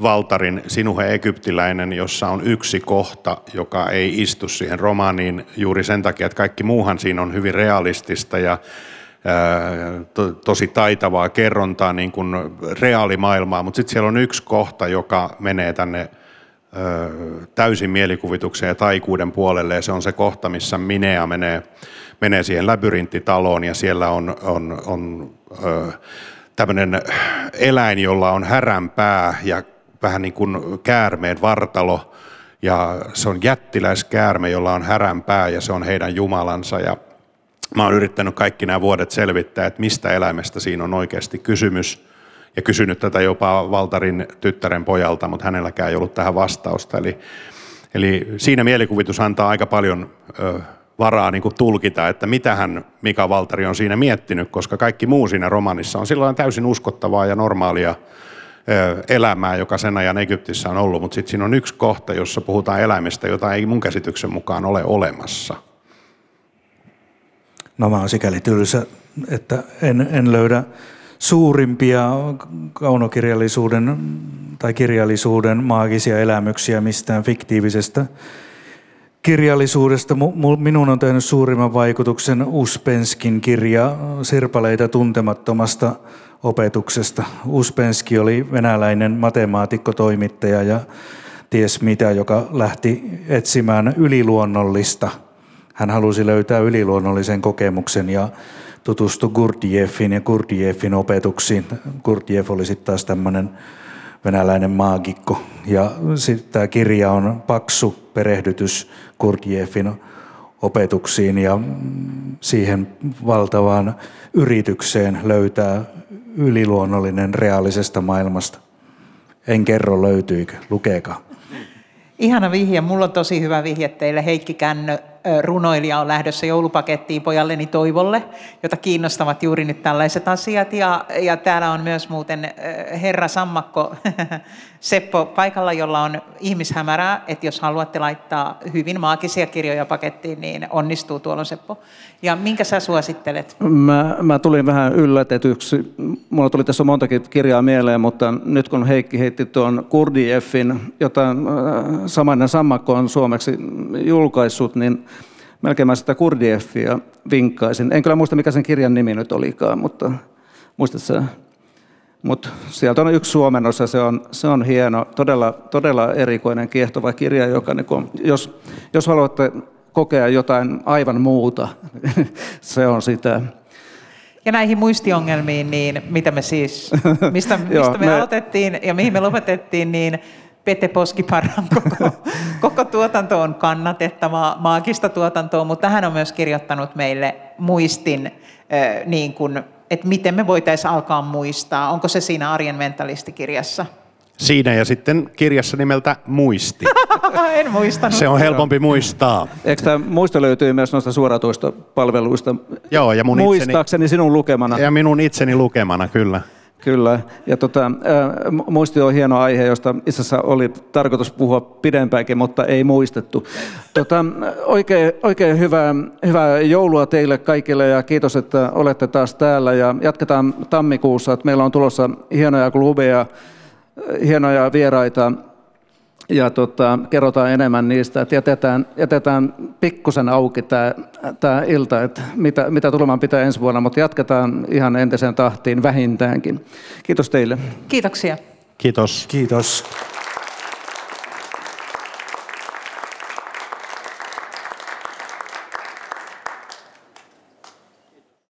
Valtarin Sinuhe Egyptiläinen, jossa on yksi kohta, joka ei istu siihen romaaniin juuri sen takia, että kaikki muuhan siinä on hyvin realistista ja to, tosi taitavaa kerrontaa niin kuin reaalimaailmaa, mutta sitten siellä on yksi kohta, joka menee tänne täysin mielikuvituksen ja taikuuden puolelle ja se on se kohta, missä Minea menee, menee siihen labyrinttitaloon ja siellä on, on, on tämmöinen eläin, jolla on häränpää ja vähän niin kuin käärmeen vartalo. Ja se on jättiläiskäärme, jolla on häränpää ja se on heidän jumalansa. Ja mä oon yrittänyt kaikki nämä vuodet selvittää, että mistä eläimestä siinä on oikeasti kysymys. Ja kysynyt tätä jopa Valtarin tyttären pojalta, mutta hänelläkään ei ollut tähän vastausta. Eli, Eli siinä mielikuvitus antaa aika paljon ö, varaa niin kuin tulkita, että mitä hän Mika Valtari on siinä miettinyt, koska kaikki muu siinä romanissa on silloin täysin uskottavaa ja normaalia elämää, joka sen ajan Egyptissä on ollut, mutta sitten siinä on yksi kohta, jossa puhutaan eläimistä, jota ei mun käsityksen mukaan ole olemassa. No mä oon sikäli tylsä, että en, en löydä suurimpia kaunokirjallisuuden tai kirjallisuuden maagisia elämyksiä mistään fiktiivisestä kirjallisuudesta. Minun on tehnyt suurimman vaikutuksen Uspenskin kirja Sirpaleita tuntemattomasta opetuksesta. Uspenski oli venäläinen matemaatikko, toimittaja ja ties mitä, joka lähti etsimään yliluonnollista. Hän halusi löytää yliluonnollisen kokemuksen ja tutustui Gurdjieffin ja Gurdjieffin opetuksiin. Gurdjieff oli sitten taas tämmöinen venäläinen maagikko. Ja sitten tämä kirja on paksu perehdytys Gurdjieffin opetuksiin ja siihen valtavaan yritykseen löytää yliluonnollinen reaalisesta maailmasta. En kerro löytyykö, lukekaa. Ihana vihje. Mulla on tosi hyvä vihje teille. Heikki Kännö, runoilija, on lähdössä joulupakettiin pojalleni Toivolle, jota kiinnostavat juuri nyt tällaiset asiat. Ja, ja täällä on myös muuten herra Sammakko Seppo paikalla, jolla on ihmishämärää, että jos haluatte laittaa hyvin maagisia kirjoja pakettiin, niin onnistuu tuolla Seppo. Ja minkä sä suosittelet? Mä, mä tulin vähän yllätetyksi. Mulla tuli tässä montakin kirjaa mieleen, mutta nyt kun Heikki heitti tuon Kurdieffin, jota samainen Sammakko on suomeksi julkaissut, niin melkein mä sitä Kurdieffia vinkkaisin. En kyllä muista, mikä sen kirjan nimi nyt olikaan, mutta muistatko mutta sieltä on yksi suomennossa, se on, se on hieno, todella, todella erikoinen, kiehtova kirja, joka, niin kun, jos, jos haluatte kokea jotain aivan muuta, se on sitä. Ja näihin muistiongelmiin, niin mitä me siis, mistä, mistä Joo, me, me aloitettiin ja mihin me lopetettiin, niin Pete Poskiparran koko, koko tuotanto on kannatettavaa, maagista tuotantoa, mutta hän on myös kirjoittanut meille muistin niin kuin että miten me voitaisiin alkaa muistaa. Onko se siinä Arjen mentalistikirjassa? Siinä ja sitten kirjassa nimeltä Muisti. en muistanut. Se on helpompi muistaa. Eikö tämä muisto löytyy myös noista suoratoista palveluista? Joo, ja mun Muistaakseni sinun lukemana. Ja minun itseni lukemana, kyllä. Kyllä, ja tota, muisti on hieno aihe, josta itse asiassa oli tarkoitus puhua pidempäänkin, mutta ei muistettu. Tota, oikein, oikein hyvää, hyvää joulua teille kaikille ja kiitos, että olette taas täällä. Ja jatketaan tammikuussa, että meillä on tulossa hienoja klubeja, hienoja vieraita ja tota, kerrotaan enemmän niistä, että jätetään, jätetään pikkusen auki tämä, tämä ilta, että mitä, mitä tulemaan pitää ensi vuonna, mutta jatketaan ihan entiseen tahtiin vähintäänkin. Kiitos teille. Kiitoksia. Kiitos. Kiitos.